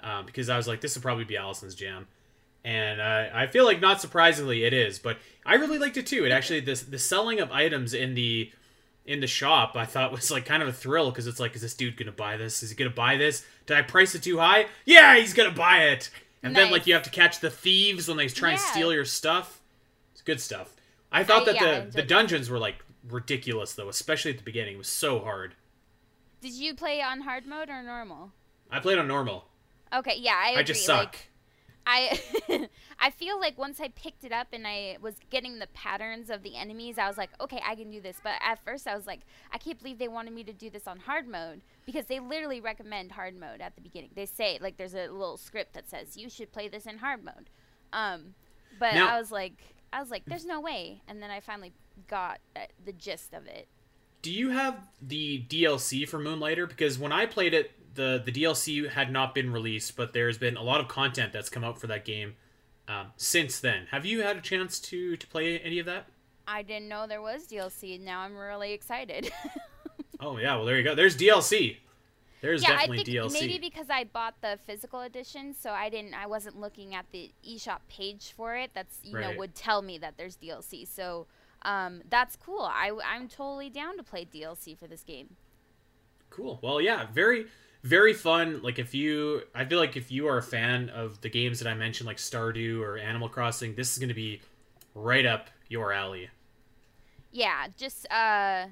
um, because I was like, this would probably be Alasyn's jam, and uh, I feel like not surprisingly it is. But I really liked it too. It actually this the selling of items in the in the shop I thought was like kind of a thrill because it's like, is this dude gonna buy this? Is he gonna buy this? Did I price it too high? Yeah, he's gonna buy it. And nice. then like you have to catch the thieves when they try yeah. and steal your stuff. It's good stuff. I thought I, that yeah, the the dungeons were like ridiculous though, especially at the beginning. It was so hard. Did you play on hard mode or normal? I played on normal. Okay, yeah, I. I just suck. Like, I I feel like once I picked it up and I was getting the patterns of the enemies, I was like, okay, I can do this. But at first, I was like, I can't believe they wanted me to do this on hard mode because they literally recommend hard mode at the beginning. They say like there's a little script that says you should play this in hard mode. Um, but Now- I was like, I was like, there's no way. And then I finally got uh, the gist of it. Do you have the DLC for Moonlighter? Because when I played it, the the DLC had not been released, but there's been a lot of content that's come out for that game um, since then. Have you had a chance to to play any of that? I didn't know there was DLC. Now I'm really excited. Oh yeah, well there you go. There's DLC. There's yeah, I definitely think DLC. maybe because I bought the physical edition, so I didn't. I wasn't looking at the eShop page for it. That's you know would tell me that there's DLC. So um, that's cool. I I'm totally down to play DLC for this game. Cool. Well, yeah, very very fun. Like if you, I feel like if you are a fan of the games that I mentioned, like Stardew or Animal Crossing, this is going to be right up your alley. Yeah, just uh,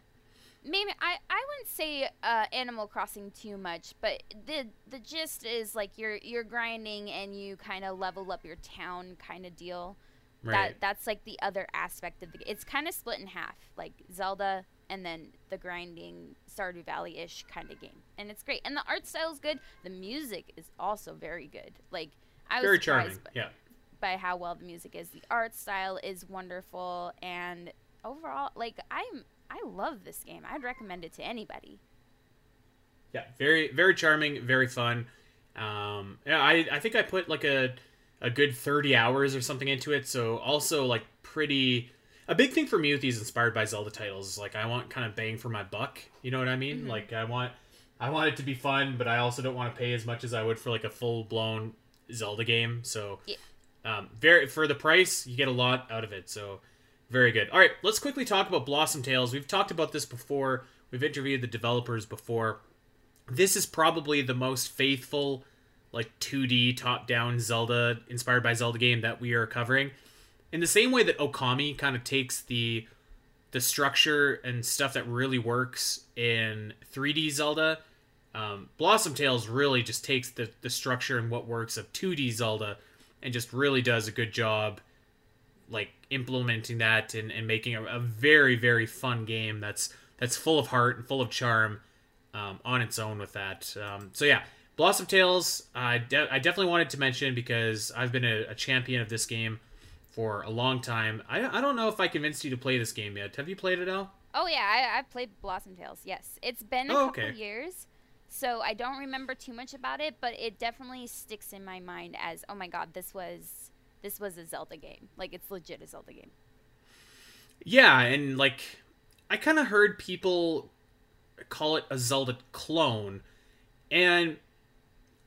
maybe I I wouldn't say uh, Animal Crossing too much, but the the gist is like you're you're grinding and you kind of level up your town kind of deal. Right. That that's like the other aspect of the. It's kind of split in half, like Zelda and then the grinding Stardew Valley ish kind of game, and it's great. And the art style is good. The music is also very good. Like I was very surprised charming. by, Yeah. by how well the music is. The art style is wonderful, and overall, like I'm I love this game. I'd recommend it to anybody. Yeah, very very charming, very fun. Um, yeah, I I think I put like a a good thirty hours or something into it. So also like pretty. A big thing for me with these inspired by Zelda titles is like I want kind of bang for my buck. You know what I mean? Mhm. Like I want I want it to be fun, but I also don't want to pay as much as I would for like a full blown Zelda game. So Yeah. um, very for the price, you get a lot out of it. So very good. All right, let's quickly talk about Blossom Tales. We've talked about this before. We've interviewed the developers before. This is probably the most faithful, like 2D top-down Zelda inspired by Zelda game that we are covering. In the same way that Okami kind of takes the the structure and stuff that really works in 3D Zelda, um, Blossom Tales really just takes the, the structure and what works of 2D Zelda and just really does a good job like implementing that and, and making a, a very very fun game that's that's full of heart and full of charm um, on its own with that. Um, so yeah blossom tales I, de- I definitely wanted to mention because i've been a, a champion of this game for a long time I, I don't know if i convinced you to play this game yet have you played it al Oh yeah, I, I played Blossom Tales. Yes, it's been a Oh, couple okay. years, so I don't remember too much about it, but it definitely sticks in my mind as oh my god, this was this was a Zelda game. Like it's legit a Zelda game. Yeah, and like I kind of heard people call it a Zelda clone, and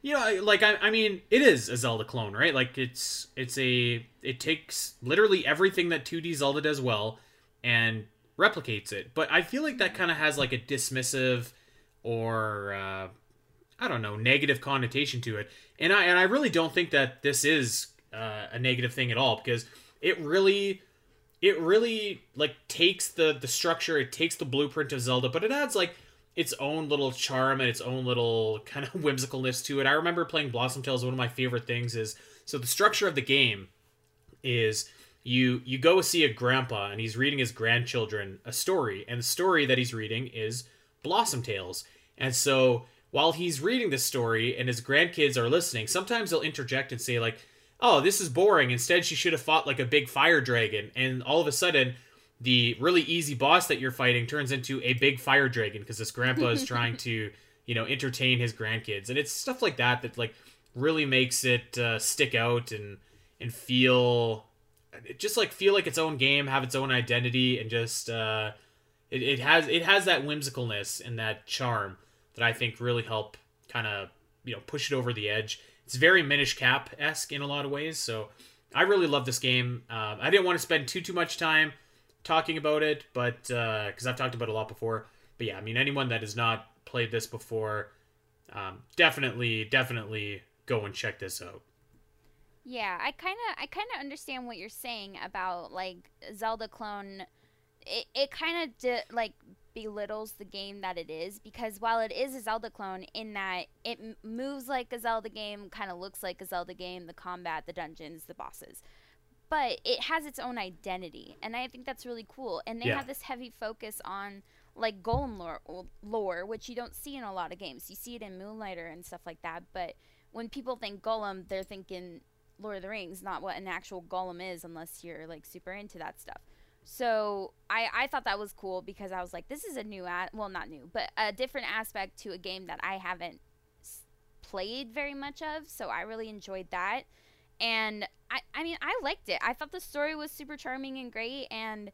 you know, like I, I mean, it is a Zelda clone, right? Like it's it's a it takes literally everything that 2D Zelda does well and replicates it. But I feel like that kind of has like a dismissive or uh, I don't know negative connotation to it, and I and I really don't think that this is uh, a negative thing at all because it really it really like takes the the structure it takes the blueprint of zelda but it adds like its own little charm and its own little kind of whimsicalness to it. I remember playing blossom tales one of my favorite things is so the structure of the game is you you go see a grandpa and he's reading his grandchildren a story and the story that he's reading is blossom tales. And so while he's reading this story and his grandkids are listening sometimes they'll interject and say like oh this is boring. Instead she should have fought like a big fire dragon and all of a sudden the really easy boss that you're fighting turns into a big fire dragon because this grandpa is trying to you know entertain his grandkids. And it's stuff like that that like really makes it uh, stick out and and feel just like feel like its own game have its own identity and just uh it, it has it has that whimsicalness and that charm that i think really help kind of you know push it over the edge. It's very minish cap esque in a lot of ways so i really love this game. Uh, i didn't want to spend too too much time talking about it but because i've talked about it a lot before but yeah i mean anyone that has not played this before um, definitely definitely go and check this out Yeah, I kind of I kind of understand what you're saying about like Zelda clone. It it kind of di- like belittles the game that it is because while it is a Zelda clone in that it moves like a Zelda game, kind of looks like a Zelda game, the combat, the dungeons, the bosses. But it has its own identity, and I think that's really cool. And they Yeah. have this heavy focus on like golem lore, lore, which you don't see in a lot of games. You see it in Moonlighter and stuff like that, but when people think golem, they're thinking Lord of the Rings, not what an actual golem is, unless you're like super into that stuff. So I I thought that was cool because I was like, this is a new well not new, but a different aspect to a game that I haven't s- played very much of. So I really enjoyed that, and I I mean I liked it. I thought the story was super charming and great, and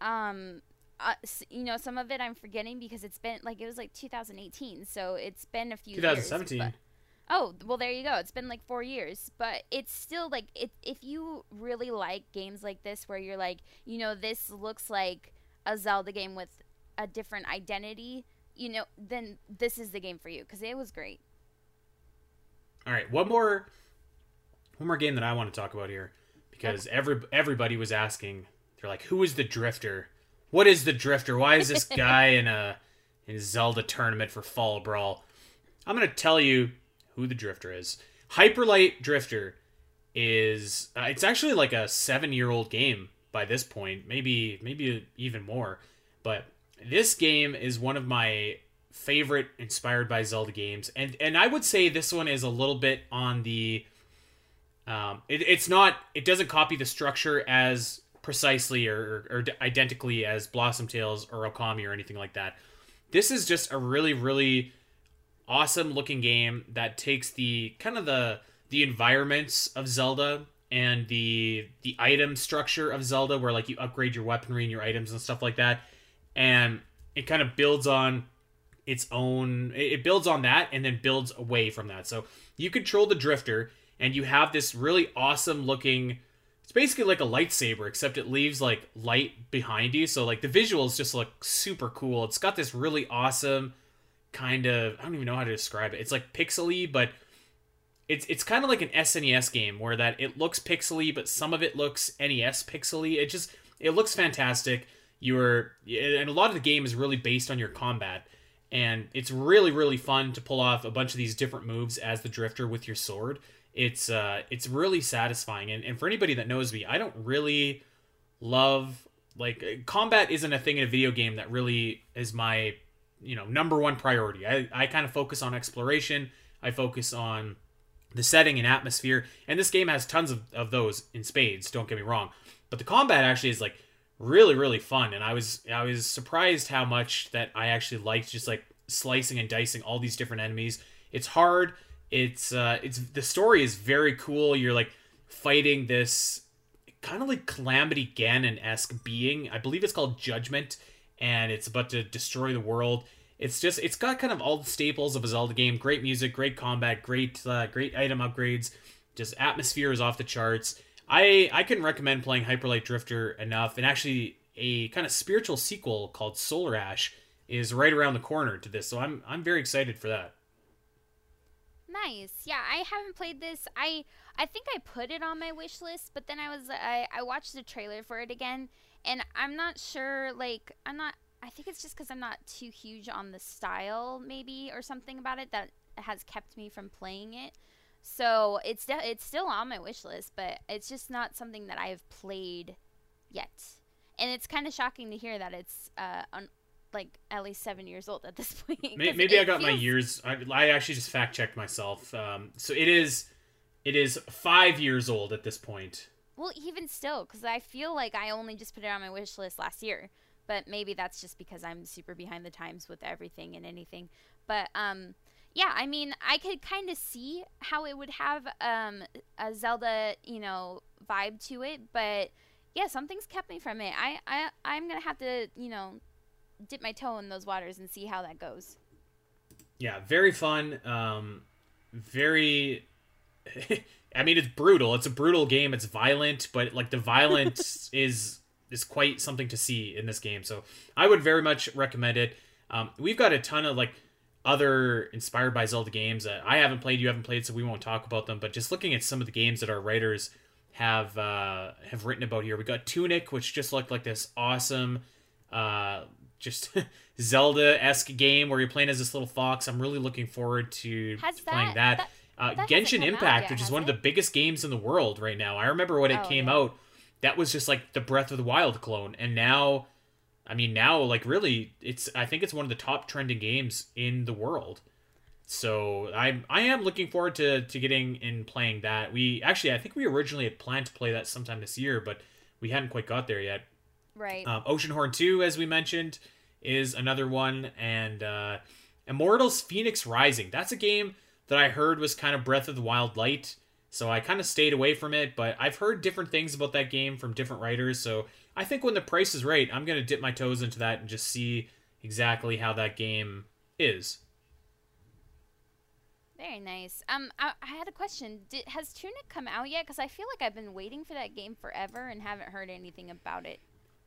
um. Uh, you know, some of it I'm forgetting because it's been like it was like 2018, so it's been a few years, 2017. but- Oh, well there you go. It's been like 4 years, but it's still like it if you really like games like this where you're like, you know, this looks like a Zelda game with a different identity, you know, then this is the game for you cuz it was great. All right, one more, one more game that I want to talk about here because every everybody was asking. They're like, "Who is the Drifter? What is the Drifter? Why is this guy in a in Zelda tournament for Fall Brawl?" I'm gonna tell you who the Drifter is. Hyper Light Drifter is uh, it's actually like a seven year old game by this point, maybe maybe even more. But this game is one of my favorite inspired by Zelda games, and and I would say this one is a little bit on the. Um, it, it's not. It doesn't copy the structure as precisely or, or, or identically as Blossom Tales or Okami or anything like that. This is just a really really awesome looking game that takes the kind of the the environments of Zelda and the the item structure of Zelda where like you upgrade your weaponry and your items and stuff like that and it kind of builds on its own it builds on that and then builds away from that. So you control the drifter and you have this really awesome looking it's basically like a lightsaber except it leaves like light behind you so like the visuals just look super cool. It's got this really awesome kind of I don't even know how to describe it. It's like pixely, but it's it's kind of like an SNES game where that it looks pixely, but some of it looks NES pixely. It just it looks fantastic. You're and a lot of the game is really based on your combat, and it's really really fun to pull off a bunch of these different moves as the drifter with your sword. It's uh it's really satisfying, and and for anybody that knows me, I don't really love like combat isn't a thing in a video game that really is my you know number one priority. I, I kind of focus on exploration. I focus on the setting and atmosphere. And this game has tons of, of those in spades don't get me wrong. But the combat actually is like really really fun. And i was i was surprised how much that i actually liked just like slicing and dicing all these different enemies. It's hard it's uh it's the story is very cool. You're like fighting this kind of like calamity ganon-esque being. I believe it's called judgment and it's about to destroy the world. It's just it's got kind of all the staples of a zelda game. Great music great combat great uh, great item upgrades. Just atmosphere is off the charts. I i couldn't recommend playing Hyper Light Drifter enough and actually a kind of spiritual sequel called solar ash is right around the corner to this so i'm i'm very excited for that Nice. Yeah, I haven't played this. I I think I put it on my wish list, but then I was I I watched the trailer for it again, and I'm not sure. Like I'm not. I think it's just because I'm not too huge on the style, maybe, or something about it that has kept me from playing it. So it's de- it's still on my wish list, but it's just not something that I've played yet. And it's kind of shocking to hear that it's uh, like at least seven years old at this point. May- Maybe I got my years. I, I actually just fact checked myself. Um, so it is, it is five years old at this point. Well, even still, because I feel like I only just put it on my wish list last year, but maybe that's just because I'm super behind the times with everything and anything. But um, yeah, I mean, I could kind of see how it would have um a Zelda, you know, vibe to it, but yeah, something's kept me from it. I I I'm gonna have to, you know, dip my toe in those waters and see how that goes. Yeah, very fun. Um, very. I mean, it's brutal. It's a brutal game. It's violent, but like the violence is is quite something to see in this game. So I would very much recommend it. Um, we've got a ton of like other inspired by Zelda games that I haven't played, you haven't played, so we won't talk about them. But just looking at some of the games that our writers have uh, have written about here, we got Tunic, which just looked like this awesome, uh, just Zelda esque game where you're playing as this little fox. I'm really looking forward to, Has playing that- that. that- uh, that Genshin Impact, yet, which is one of the biggest games in the world right now. I remember when it Oh, came yeah. out, that was just like the Breath of the Wild clone, and now, I mean, now like really, it's I think it's one of the top trending games in the world. So I I am looking forward to to getting and playing that. We actually I think we originally had planned to play that sometime this year, but we hadn't quite got there yet. Right. Um, Oceanhorn 2, as we mentioned, is another one. And uh, Immortals Fenyx Rising. That's a game that I heard was kind of Breath of the Wild light. So I kind of stayed away from it. But I've heard different things about that game from different writers. So I think when the price is right, I'm going to dip my toes into that and just see exactly how that game is. Very nice. Um, I, I had a question. Did, has Tunic come out yet? Because I feel like I've been waiting for that game forever and haven't heard anything about it.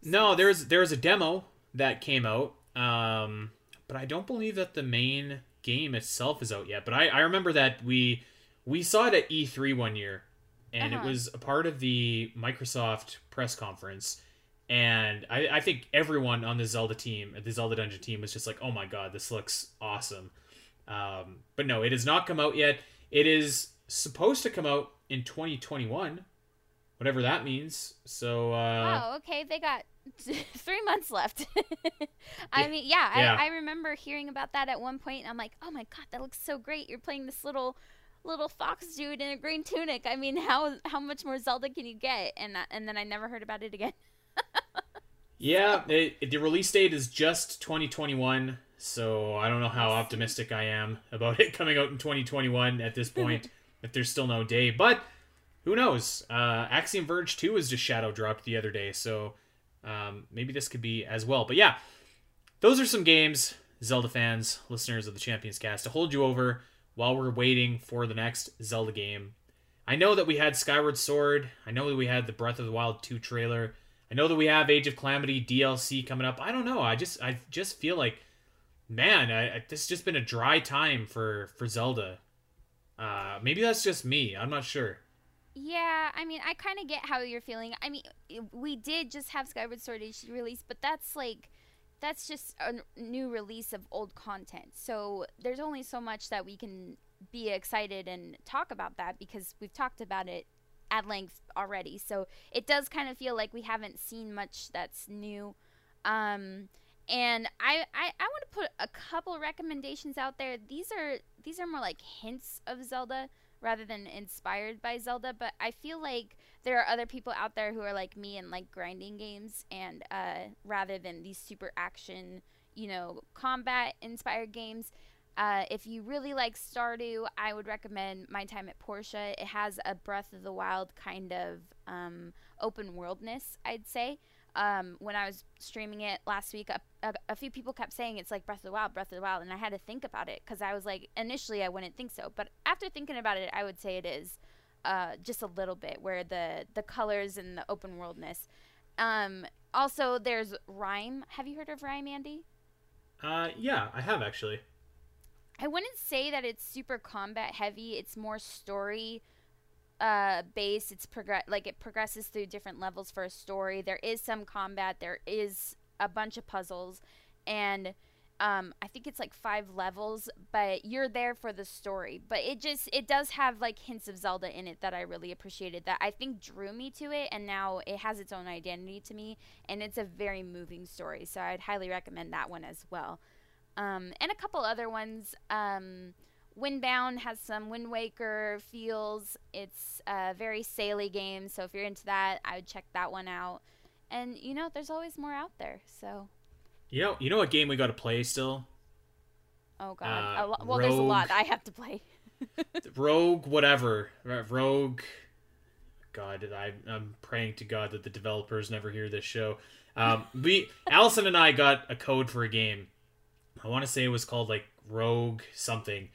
No, there's there's a demo that came out, um, but I don't believe that the main game itself is out yet. But I, I remember that we we saw it at E3 one year, and Uh-huh. it was a part of the Microsoft press conference. And I, I think everyone on the Zelda team, the Zelda Dungeon team, was just like, "Oh my god, this looks awesome." Um, but no, it has not come out yet. It is supposed to come out in 2021, whatever that means. So uh, oh, okay. They got three months left. I mean, yeah, Yeah. I, I remember hearing about that at one point, and I'm like, oh my god, that looks so great. You're playing this little little fox dude in a green tunic. I mean, how how much more Zelda can you get? And I- and then I never heard about it again. Yeah, it- the release date is just 2021, so I don't know how optimistic I am about it coming out in 2021 at this point, if there's still no day. But who knows? Uh, Axiom Verge 2 was just shadow dropped the other day, so um, maybe this could be as well. But yeah, those are some games, Zelda fans, listeners of the Champions Cast, to hold you over while we're waiting for the next Zelda game. I know that we had Skyward Sword. I know that we had the Breath of the Wild 2 trailer. I know that we have Age of Calamity DLC coming up. I don't know. I just I just feel like, man, I, I, this has just been a dry time for for Zelda. Uh, maybe that's just me. I'm not sure. Yeah, I mean, I kind of get how you're feeling. I mean, we did just have Skyward Sword HD release, but that's like, that's just a new release of old content. So there's only so much that we can be excited and talk about that because we've talked about it at length already. So it does kind of feel like we haven't seen much that's new. Um, and I, I, I want to put a couple recommendations out there. These are these are more like hints of Zelda rather than inspired by Zelda, but I feel like there are other people out there who are like me and like grinding games and uh, rather than these super action, you know, combat inspired games. Uh, if you really like Stardew, I would recommend My Time at Portia. It has a Breath of the Wild kind of um, open worldness, I'd say. Um, when I was streaming it last week, a, a, a few people kept saying it's like Breath of the Wild, Breath of the Wild, and I had to think about it because I was like, initially I wouldn't think so, but after thinking about it, I would say it is uh, just a little bit where the the colors and the open worldness. Um, also, there's Rhyme. Have you heard of Rhyme, Andy? Uh, yeah, I have actually. I wouldn't say that it's super combat heavy. It's more story uh based. It's progress like it progresses through different levels for a story. There is some combat. There is a bunch of puzzles, and um I think it's like five levels. But you're there for the story. But it just it does have like hints of Zelda in it that I really appreciated. That I think drew me to it, and now it has its own identity to me, and it's a very moving story. So I'd highly recommend that one as well um, and a couple other ones. Um, Windbound has some Wind Waker feels. It's a very saily game, so if you're into that, I would check that one out. And you know, there's always more out there. So, You know, you know what game we got to play still? oh god, Uh, a lo- well, there's a lot I have to play. Rogue, whatever. Rogue. God, I, I'm praying to God that the developers never hear this show. Um, we, Alasyn and I got a code for a game. I want to say it was called like Rogue something,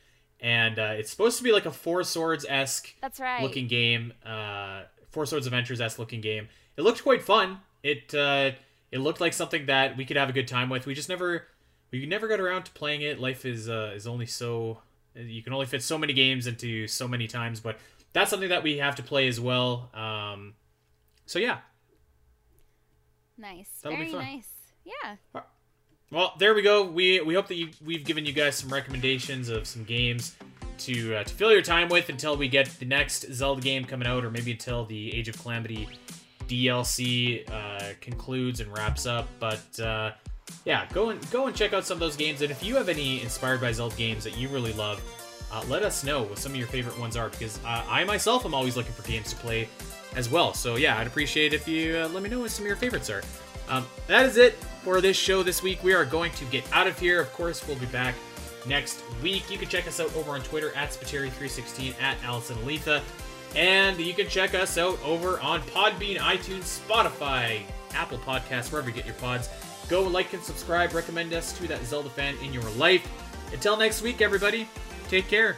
and uh, it's supposed to be like a Four Swords esque That's right. looking game. Uh, Four Swords Adventures esque looking game. It looked quite fun. It uh, it looked like something that we could have a good time with. We just never we never got around to playing it. Life is uh, is only so you can only fit so many games into so many times, but that's something that we have to play as well. Um, so yeah, nice. That'll be very fun. nice. Yeah. Well, there we go. We we hope that you, we've given you guys some recommendations of some games to uh, to fill your time with until we get the next Zelda game coming out, or maybe until the Age of Calamity DLC uh, concludes and wraps up. But uh, yeah, go and go and check out some of those games. And if you have any inspired by Zelda games that you really love, uh, let us know what some of your favorite ones are because I myself am always looking for games to play as well. So yeah, I'd appreciate if you uh, let me know what some of your favorites are. Um, that is it for this show this week. We are going to get out of here. Of course, we'll be back next week. You can check us out over on Twitter at Spiteri316 at Alasyn Eletha. And you can check us out over on Podbean, iTunes, Spotify, Apple Podcasts, wherever you get your pods. Go like and subscribe. Recommend us to that Zelda fan in your life. Until next week, everybody, take care.